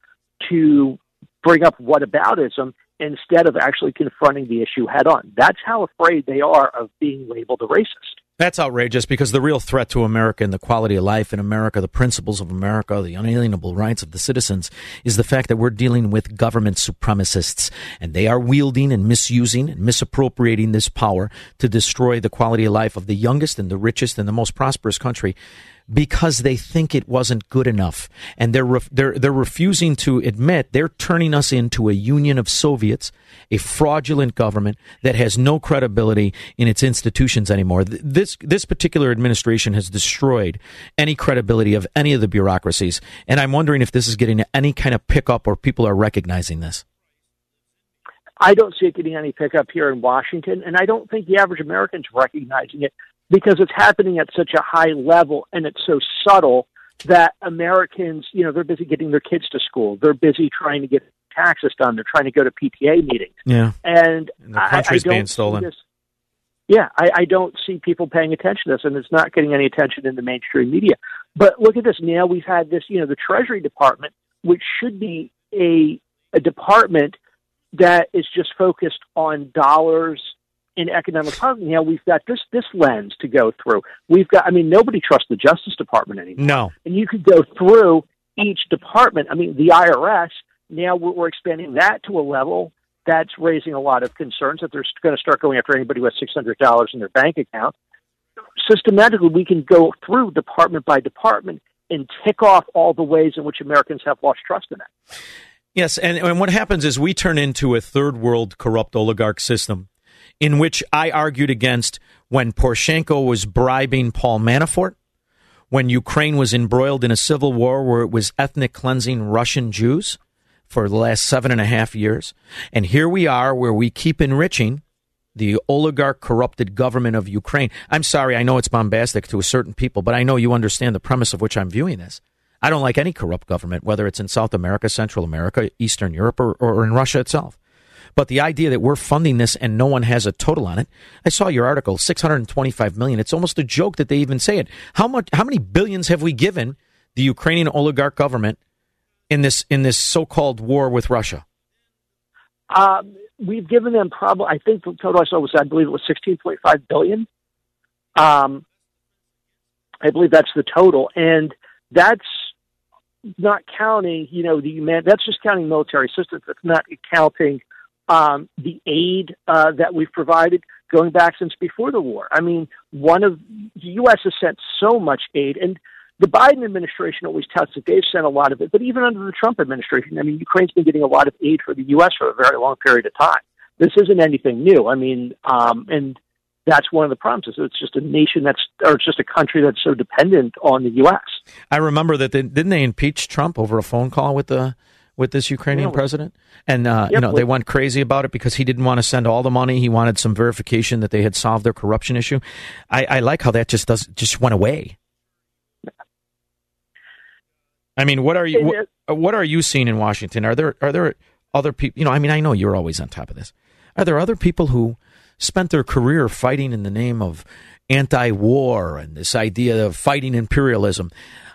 to bring up whataboutism instead of actually confronting the issue head on. That's how afraid they are of being labeled a racist. That's outrageous because the real threat to America and the quality of life in America, the principles of America, the unalienable rights of the citizens is the fact that we're dealing with government supremacists and they are wielding and misusing and misappropriating this power to destroy the quality of life of the youngest and the richest and the most prosperous country because they think it wasn't good enough, and they're they're they're refusing to admit they're turning us into a union of Soviets, a fraudulent government that has no credibility in its institutions anymore. This this particular administration has destroyed any credibility of any of the bureaucracies, and I'm wondering if this is getting any kind of pickup or people are recognizing this. I don't see it getting any pickup here in Washington, and I don't think the average American's recognizing it because it's happening at such a high level and it's so subtle that Americans, you know, they're busy getting their kids to school. They're busy trying to get taxes done. They're trying to go to PTA meetings. Yeah. And, and the country's I, I being stolen. This, yeah, I, I don't see people paying attention to this, and it's not getting any attention in the mainstream media. But look at this. Now we've had this, you know, the Treasury Department, which should be a a department that is just focused on dollars in economic policy. Now we've got this this lens to go through. We've got. I mean, nobody trusts the Justice Department anymore. No. And you could go through each department. I mean, the IRS. Now we're, we're expanding that to a level that's raising a lot of concerns that they're going to start going after anybody with six hundred dollars in their bank account. Systematically, we can go through department by department and tick off all the ways in which Americans have lost trust in it. Yes, and, and what happens is we turn into a third world corrupt oligarch system in which I argued against when Poroshenko was bribing Paul Manafort, when Ukraine was embroiled in a civil war where it was ethnic cleansing Russian Jews for the last seven and a half years. And here we are where we keep enriching the oligarch corrupted government of Ukraine. I'm sorry, I know it's bombastic to a certain people, but I know you understand the premise of which I'm viewing this. I don't like any corrupt government, whether it's in South America, Central America, Eastern Europe, or, or in Russia itself. But the idea that we're funding this and no one has a total on it, I saw your article, 625 million. It's almost a joke that they even say it. How much? How many billions have we given the Ukrainian oligarch government in this in this so-called war with Russia? Um, we've given them probably. I think the total I saw was, I believe it was 16.5 billion. Um, I believe that's the total, and that's not counting. You know, the man. That's just counting military assistance. That's not counting um, the aid uh, that we've provided going back since before the war. I mean, one of the U.S. has sent so much aid, and the Biden administration always touts that they've sent a lot of it. But even under the Trump administration, I mean, Ukraine's been getting a lot of aid for the U.S. for a very long period of time. This isn't anything new. I mean, um, and that's one of the problems. It's just a nation that's, or it's just a country that's so dependent on the U.S. I remember that they, didn't they impeach Trump over a phone call with the with this Ukrainian yeah. president, and uh, yep. you know they went crazy about it because he didn't want to send all the money. He wanted some verification that they had solved their corruption issue. I, I like how that just does just went away. I mean, what are you what, uh, what are you seeing in Washington? Are there are there other people? You know, I mean, I know you're always on top of this. Are there other people who spent their career fighting in the name of anti-war and this idea of fighting imperialism?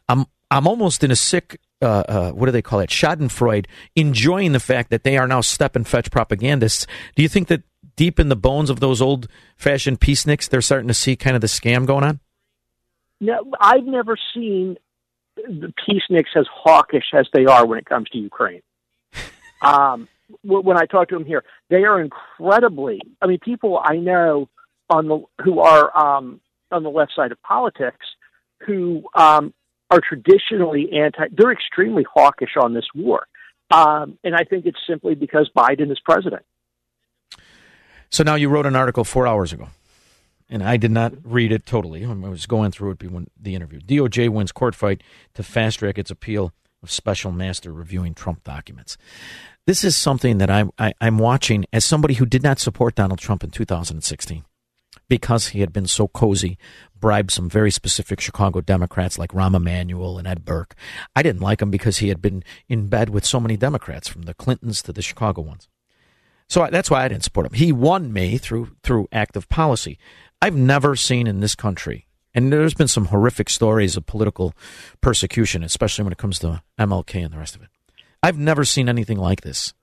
I'm I'm almost in a sick uh, uh, what do they call it, Schadenfreude, enjoying the fact that they are now step and fetch propagandists. Do you think that deep in the bones of those old fashioned peaceniks, they're starting to see kind of the scam going on? No, I've never seen the peaceniks as hawkish as they are when it comes to Ukraine. um, when I talk to them here, they are incredibly. I mean, people I know on the who are um, on the left side of politics who um, are traditionally anti. They're extremely hawkish on this war, um, and I think it's simply because Biden is president. So now you wrote an article four hours ago, and I did not read it totally. I was going through it when the interview. DOJ wins court fight to fast track its appeal of special master reviewing Trump documents. This is something that I'm, I, am i am watching as somebody who did not support Donald Trump in 2016 because he had been so cozy, bribed some very specific Chicago Democrats like Rahm Emanuel and Ed Burke. I didn't like him because he had been in bed with so many Democrats, from the Clintons to the Chicago ones. So that's why I didn't support him. He won me through through active policy. I've never seen in this country, and there's been some horrific stories of political persecution, especially when it comes to MLK and the rest of it. I've never seen anything like this.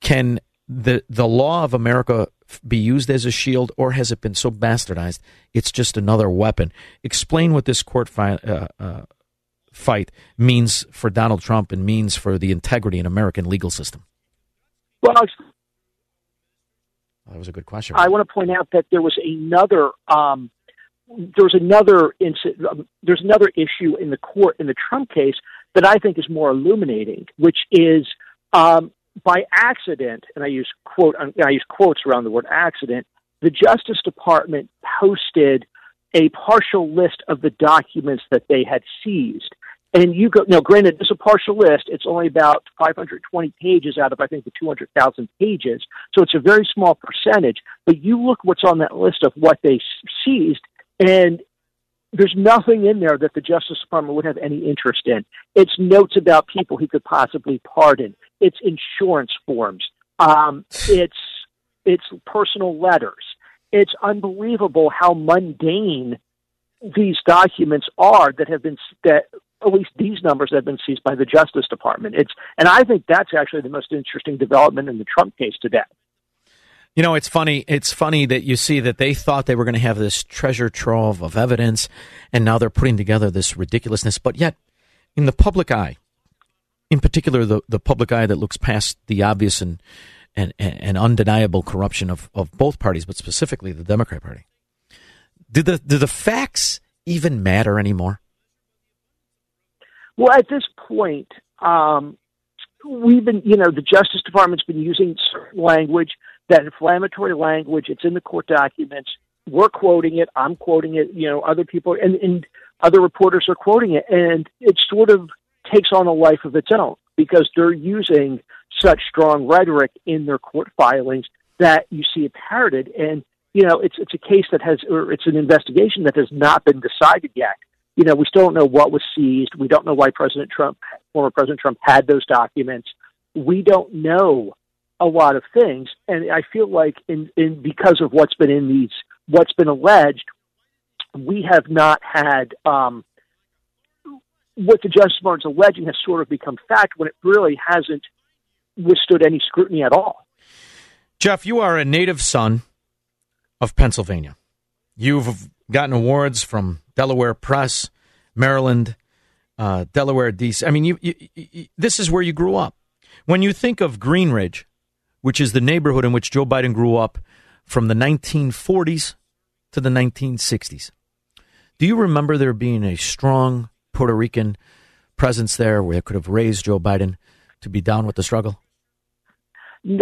Can the the law of America be used as a shield, or has it been so bastardized it's just another weapon? Explain what this court fi- uh, uh, fight means for Donald Trump and means for the integrity in American legal system. Well, that was a good question. I want to point out that there was another um, there was another incident, um, there's another issue in the court in the Trump case that I think is more illuminating, which is um, by accident, and I use quote I use quotes around the word accident. The Justice Department posted a partial list of the documents that they had seized. And you go, now granted, it's a partial list. It's only about 520 pages out of, I think, the 200,000 pages. So it's a very small percentage. But you look what's on that list of what they seized, and there's nothing in there that the Justice Department would have any interest in. It's notes about people he could possibly pardon. It's insurance forms. Um, it's it's personal letters. It's unbelievable how mundane these documents are that have been that at least these numbers have been seized by the Justice Department. It's and I think that's actually the most interesting development in the Trump case today. You know, it's funny. It's funny that you see that they thought they were going to have this treasure trove of evidence, and now they're putting together this ridiculousness. But yet, in the public eye, in particular, the, the public eye that looks past the obvious and, and, and undeniable corruption of, of both parties, but specifically the Democrat Party, do the, do the facts even matter anymore? Well, at this point, um, we've been, you know, the Justice Department's been using language that inflammatory language. It's in the court documents. We're quoting it. I'm quoting it. You know, other people and, and other reporters are quoting it, and it sort of takes on a life of its own because they're using such strong rhetoric in their court filings that you see it parroted. And you know, it's it's a case that has, or it's an investigation that has not been decided yet. You know, we still don't know what was seized. We don't know why President Trump, former President Trump, had those documents. We don't know a lot of things, and I feel like in, in because of what's been in these, what's been alleged, we have not had um, what the Justice Department's alleging has sort of become fact when it really hasn't withstood any scrutiny at all. Jeff, you are a native son of Pennsylvania. You've gotten awards from Delaware Press, Maryland, uh, Delaware, DC. I mean, you, you, you, this is where you grew up. When you think of Greenridge, which is the neighborhood in which Joe Biden grew up from the 1940s to the 1960s. Do you remember there being a strong Puerto Rican presence there where it could have raised Joe Biden to be down with the struggle? no.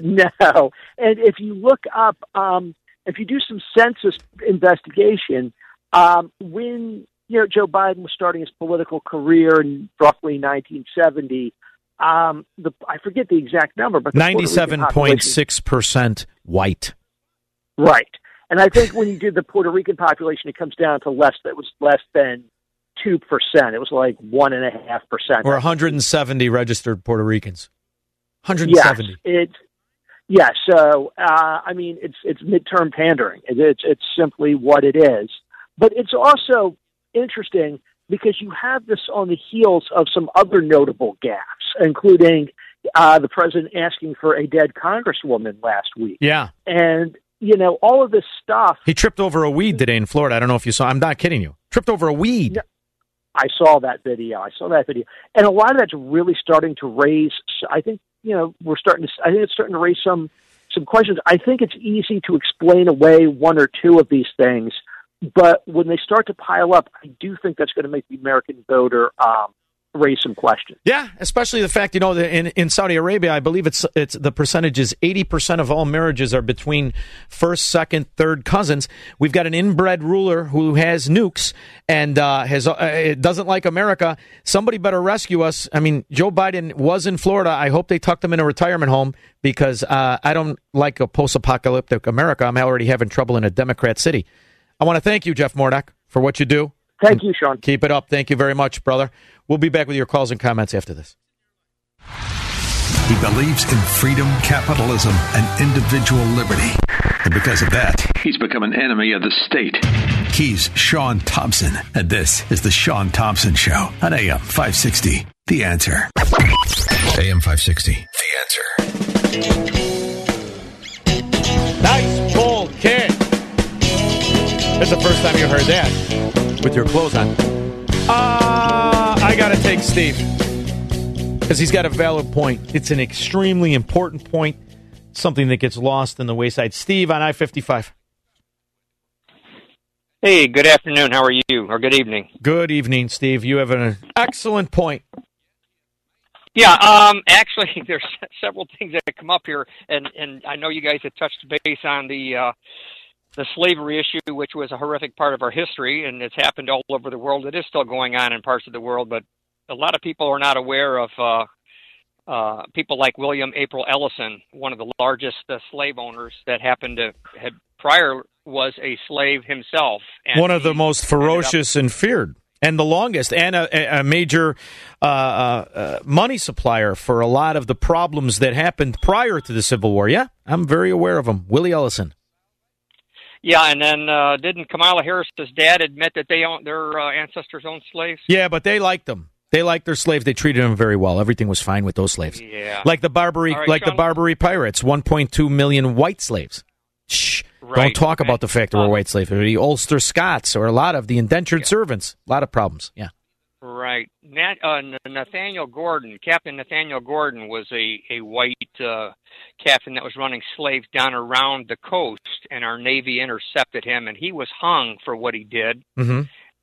And if you look up, um, if you do some census investigation, um, when you know Joe Biden was starting his political career in roughly 1970, um, the I forget the exact number, but ninety-seven point six percent white. Right, and I think when you did the Puerto Rican population, it comes down to less. That was less than two percent. It was like one and a half percent, or one hundred and seventy registered Puerto Ricans. One hundred and seventy. Yes, it's yeah. So uh, I mean, it's it's midterm pandering. It's it's simply what it is. But it's also interesting because you have this on the heels of some other notable gaffes, including uh, the president asking for a dead congresswoman last week. Yeah. And, you know, all of this stuff. He tripped over a weed today in Florida. I don't know if you saw. I'm not kidding you. Tripped over a weed. I saw that video. I saw that video. And a lot of that's really starting to raise, I think, you know, we're starting to, I think it's starting to raise some, some questions. I think it's easy to explain away one or two of these things but when they start to pile up, I do think that's going to make the American voter um, raise some questions. Yeah, especially the fact you know that in, in Saudi Arabia, I believe it's it's the percentage is eighty percent of all marriages are between first, second, third cousins. We've got an inbred ruler who has nukes and uh, has uh, doesn't like America. Somebody better rescue us. I mean, Joe Biden was in Florida. I hope they tucked him in a retirement home because uh, I don't like a post-apocalyptic America. I'm already having trouble in a Democrat city. I want to thank you, Jeff Mordock, for what you do. Thank you, Shaun. Keep it up. Thank you very much, brother. We'll be back with your calls and comments after this. He believes in freedom, capitalism, and individual liberty. And because of that, he's become an enemy of the state. He's Shaun Thompson, and this is The Shaun Thompson Show on AM 560. The answer. AM 560. The answer. Nice cold kick. That's the first time you heard that with your clothes on. Uh, I got to take Steve because he's got a valid point. It's an extremely important point, something that gets lost in the wayside. Steve on I 55. Hey, good afternoon. How are you? Or good evening. Good evening, Steve. You have an excellent point. Yeah, um, actually, there's several things that come up here, and and I know you guys have touched base on the uh, the slavery issue, which was a horrific part of our history, and it's happened all over the world. It is still going on in parts of the world, but a lot of people are not aware of uh, uh, people like William April Ellison, one of the largest uh, slave owners that happened to had prior was a slave himself. And one of the most ferocious and feared and the longest, and a, a major uh, uh, uh, money supplier for a lot of the problems that happened prior to the Civil War. Yeah, I'm very aware of him, Willie Ellison. Yeah, and then uh, didn't Kamala Harris's dad admit that they own their uh, ancestors owned slaves? Yeah, but they liked them. They liked their slaves. They treated them very well. Everything was fine with those slaves. Yeah, like the Barbary, right, like Shaun, the Barbary pirates. 1.2 million white slaves. Shh. Right, Don't talk about the fact there were white slaves. The Ulster Scots or a lot of the indentured yeah. servants. A lot of problems. Yeah. Right. Nat, uh, Nathaniel Gordon, Captain Nathaniel Gordon, was a a white uh, captain that was running slaves down around the coast, and our Navy intercepted him, and he was hung for what he did. Mm-hmm.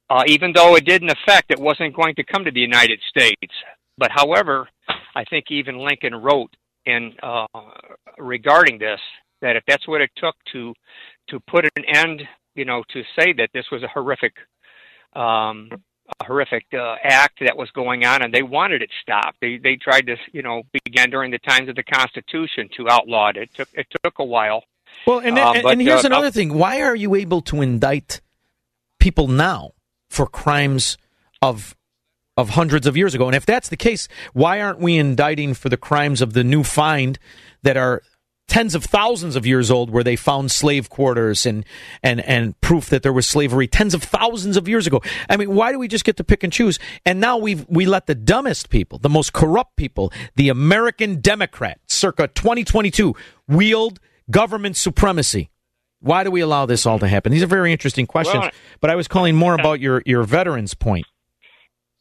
Uh, even though it didn't affect, it wasn't going to come to the United States. But however, I think even Lincoln wrote in uh, regarding this that if that's what it took to to put an end, you know, to say that this was a horrific um, horrific uh, act that was going on, and they wanted it stopped. They they tried to, you know, began during the times of the Constitution to outlaw it. It took it took a while. Well, and uh, but, and here's uh, another thing: why are you able to indict people now for crimes of of hundreds of years ago? And if that's the case, why aren't we indicting for the crimes of the new find that are tens of thousands of years old where they found slave quarters and and and proof that there was slavery tens of thousands of years ago. I mean why do we just get to pick and choose? And now we we let the dumbest people the most corrupt people the american democrat circa 2022 wield government supremacy. Why do we allow this all to happen? These are very interesting questions well, but i was calling more about your your veterans point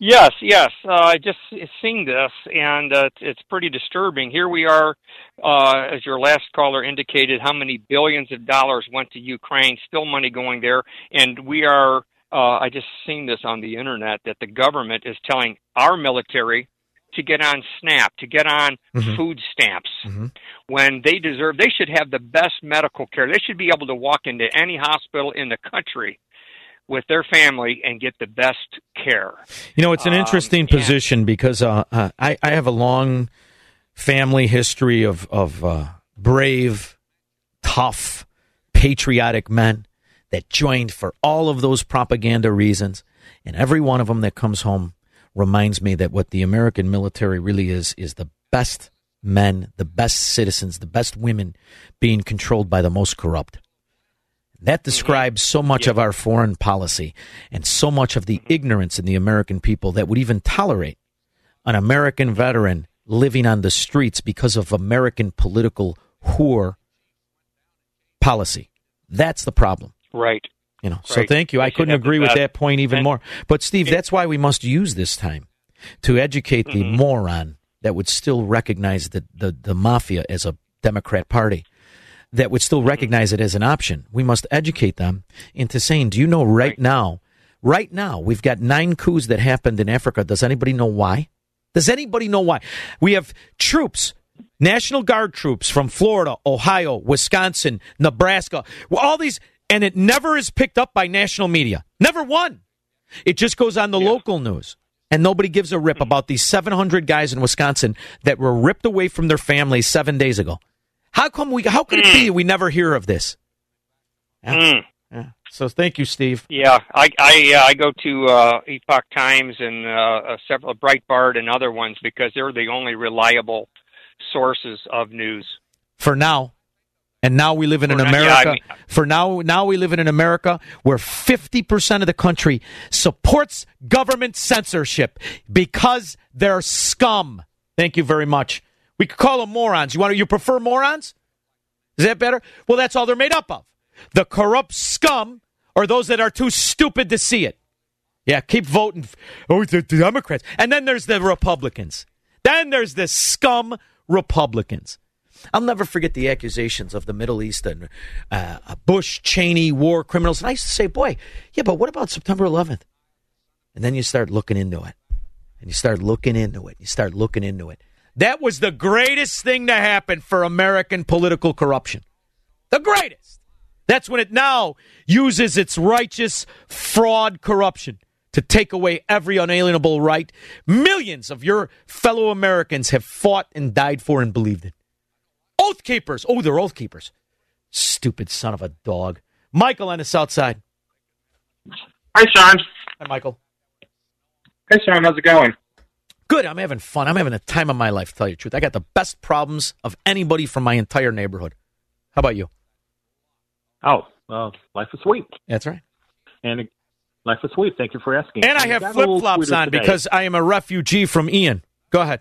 Yes, yes. Uh, I just seen this, and uh, it's pretty disturbing. Here we are, uh, as your last caller indicated, how many billions of dollars went to Ukraine, still money going there, and we are. Uh, I just seen this on the internet that the government is telling our military to get on SNAP, to get on mm-hmm. food stamps, mm-hmm. when they deserve. They should have the best medical care. They should be able to walk into any hospital in the country with their family and get the best care. You know, it's an um, interesting um, position because uh, uh, I, I, have a long family history of, of uh, brave, tough, patriotic men that joined for all of those propaganda reasons. And every one of them that comes home reminds me that what the American military really is is the best men, the best citizens, the best women being controlled by the most corrupt. That describes so much of our foreign policy and so much of the ignorance in the American people that would even tolerate an American veteran living on the streets because of American political whore policy. That's the problem. Right. You know. So thank you. I couldn't agree with that point even more. But Steve, that's why we must use this time to educate the mm-hmm. moron that would still recognize the, the, the mafia as a Democrat party that would still recognize it as an option. We must educate them into saying, do you know right, right, now, right now, we've got nine coups that happened in Africa. Does anybody know why? Does anybody know why? We have troops, National Guard troops from Florida, Ohio, Wisconsin, Nebraska, all these, and it never is picked up by national media. Never one. It just goes on the yeah. local news and nobody gives a rip hmm. about these 700 guys in Wisconsin that were ripped away from their families seven days ago. How come we? How could it be hmm. we never hear of this? Yeah. Mm. Yeah. So thank you, Steve. Yeah, I I, uh, I go to uh, Epoch Times and uh, several Breitbart and other ones because they're the only reliable sources of news for now. And now we live in an America. Yeah, I mean, for now, now we live in an America where fifty percent of the country supports government censorship because they're scum. Thank you very much. We could call them morons. You want to, you prefer morons? Is that better? Well, that's all they're made up of. The corrupt scum or those that are too stupid to see it. Yeah, keep voting. Oh, the, the Democrats. And then there's the Republicans. Then there's the scum Republicans. I'll never forget the accusations of the Middle East and uh, Bush, Cheney, war criminals. And I used to say, boy, yeah, but what about September 11th? And then you start looking into it. And you start looking into it. You start looking into it. That was the greatest thing to happen for American political corruption. The greatest. That's when it now uses its righteous fraud corruption to take away every unalienable right millions of your fellow Americans have fought and died for and believed in. Oath keepers. Oh, they're oath keepers. Stupid son of a dog. Michael on the south side. Hi, Shaun. Hi, Michael. Hey, Shaun. How's it going? Good. I'm having fun. I'm having the time of my life, to tell you the truth. I got the best problems of anybody from my entire neighborhood. How about you? Oh, well, life is sweet. That's right. And it, life is sweet. Thank you for asking. And I have flip flops on today. because I am a refugee from Ian. Go ahead.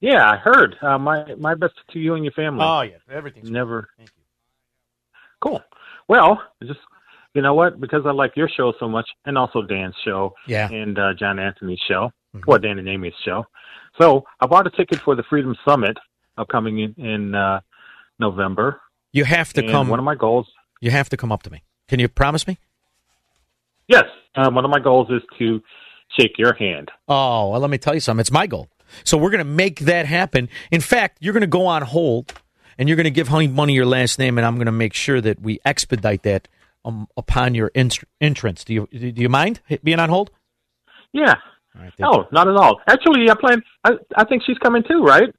Yeah, I heard. Uh, my my best to you and your family. Oh, yeah. Everything's never. Thank you. Cool. Well, just you know what? Because I like your show so much, and also Dan's show, Yeah. and uh, John Anthony's show, well, Dan and Amy's show. So I bought a ticket for the Freedom Summit upcoming in, in uh, November. You have to And come. One of my goals. You have to come up to me. Can you promise me? Yes, um, one of my goals is to shake your hand. Oh, well, let me tell you something. It's my goal. So we're going to make that happen. In fact, you're going to go on hold and you're going to give Honey Bunny your last name, and I'm going to make sure that we expedite that um, upon your in- entrance. Do you do you mind being on hold? Yeah. No, not at all. Actually, I plan. I, I think she's coming too, right?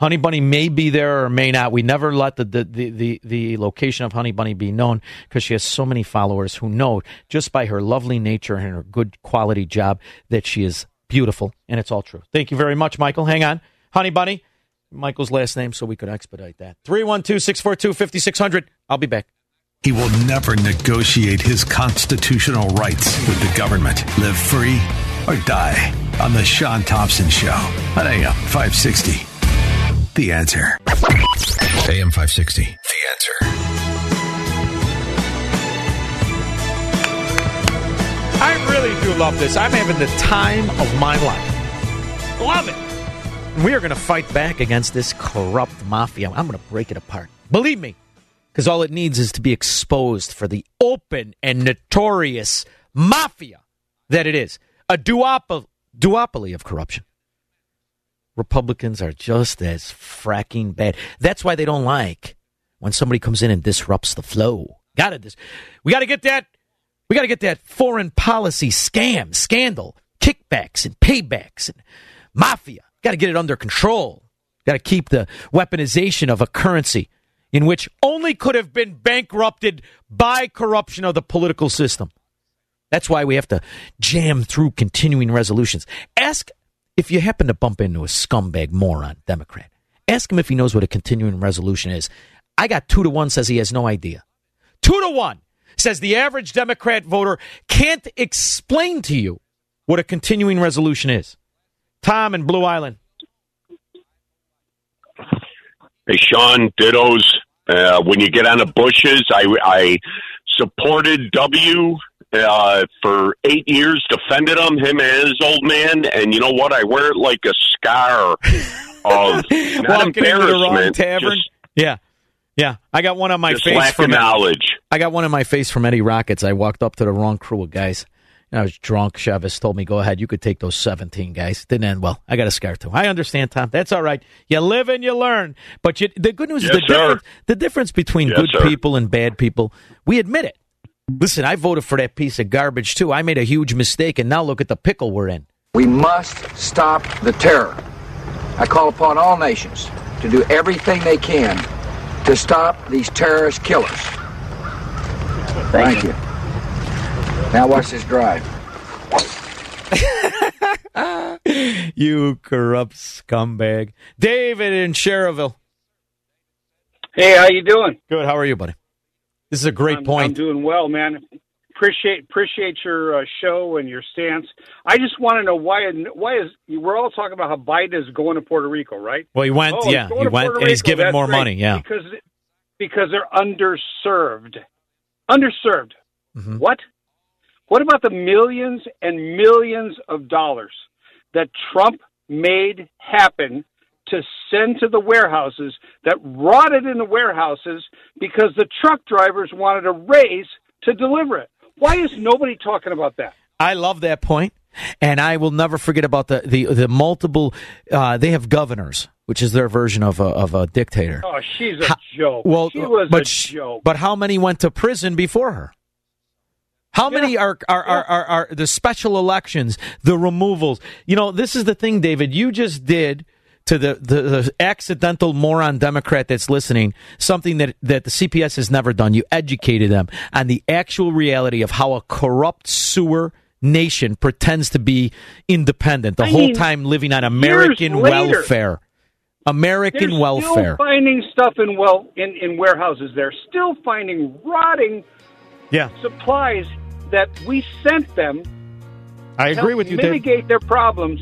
Honey Bunny may be there or may not. We never let the the, the, the, the location of Honey Bunny be known because she has so many followers who know just by her lovely nature and her good quality job that she is beautiful, and it's all true. Thank you very much, Michael. Hang on. Honey Bunny, Michael's last name, so we could expedite that. 312 642 5600. I'll be back. He will never negotiate his constitutional rights with the government. Live free or die on The Shaun Thompson Show on AM 560. The answer. AM 560. The answer. I really do love this. I'm having the time of my life. Love it. We are going to fight back against this corrupt mafia. I'm going to break it apart. Believe me, because all it needs is to be exposed for the open and notorious mafia that it is a duopoly, duopoly of corruption. Republicans are just as fracking bad. That's why they don't like when somebody comes in and disrupts the flow. Got it. We got to get that. We got to get that foreign policy scam, scandal, kickbacks and paybacks and mafia. Got to get it under control. Got to keep the weaponization of a currency in which only could have been bankrupted by corruption of the political system. That's why we have to jam through continuing resolutions. Ask if you happen to bump into a scumbag moron Democrat. Ask him if he knows what a continuing resolution is. I got two to one says he has no idea. Two to one says the average Democrat voter can't explain to you what a continuing resolution is. Tom in Blue Island. Hey, Shaun, dittos. Uh, when you get on the bushes, I, I supported W uh, for eight years, defended him, him and his old man, and you know what? I wear it like a scar of not Walking the wrong embarrassment, tavern. just, yeah. Yeah. I got one on my face lack of from knowledge. I got one on my face from Eddie Rockets. I walked up to the wrong crew of guys. And I was drunk. Chavez told me, go ahead. You could take those 17 guys. Didn't end well. I got a scar too. I understand, Tom. That's all right. You live and you learn. But you, the good news Yes, is the difference, the difference between Yes, good sir. people and bad people, we admit it. Listen, I voted for that piece of garbage too. I made a huge mistake, and now look at the pickle we're in. We must stop the terror. I call upon all nations to do everything they can to stop these terrorist killers. Thank, you. Now watch this drive. you corrupt scumbag. David in Schererville. Hey, how you doing? Good. How are you, buddy? This is a great I'm, point. I'm doing well, man. Appreciate appreciate your uh, show and your stance. I just want to know why why is we're all talking about how Biden is going to Puerto Rico, right? Well, he went, Oh, yeah, he went, Puerto and he's Rico. giving more great. money, yeah. because because they're underserved. Underserved. Mm-hmm. What? What about the millions and millions of dollars that Trump made happen to send to the warehouses that rotted in the warehouses because the truck drivers wanted a raise to deliver it? Why is nobody talking about that? I love that point, and I will never forget about the the, the multiple. Uh, they have governors, which is their version of a, of a dictator. Oh, she's a joke. Well, she was but a joke. but how many went to prison before her? How many are are, are, are are the special elections, the removals? You know, this is the thing, David. You just did to the, the, the accidental moron Democrat that's listening something that, that the CPS has never done. You educated them on the actual reality of how a corrupt sewer nation pretends to be independent the I whole mean, time living on American later. welfare. American They're welfare. Still finding stuff in well in, in warehouses. They're still finding rotting Yeah. supplies that we sent them. I agree with you. Mitigate their problems,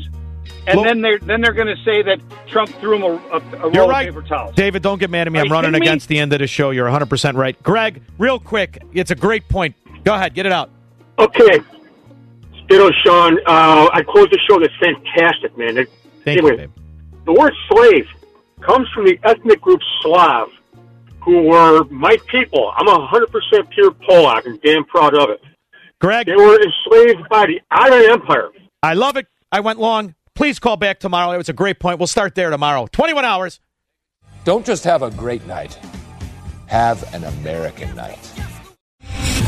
and Well- then they're then they're going to say that Trump threw them a, a, a roll right. of paper towels. David, don't get mad at me. Are I'm running kidding me? against the end of the show. You're 100% right. Greg, real quick, it's a great point. Go ahead, get it out. Okay. Ditto, Shaun. Uh, I closed the show. That's fantastic, man. It- Thank anyway, you, babe. the word slave comes from the ethnic group Slav, who were my people. I'm 100% pure Polak and damn proud of it. Greg. They were enslaved by the Ottoman Empire. I love it. I went long. Please call back tomorrow. It was a great point. We'll start there tomorrow. 21 hours. Don't just have a great night, have an American night.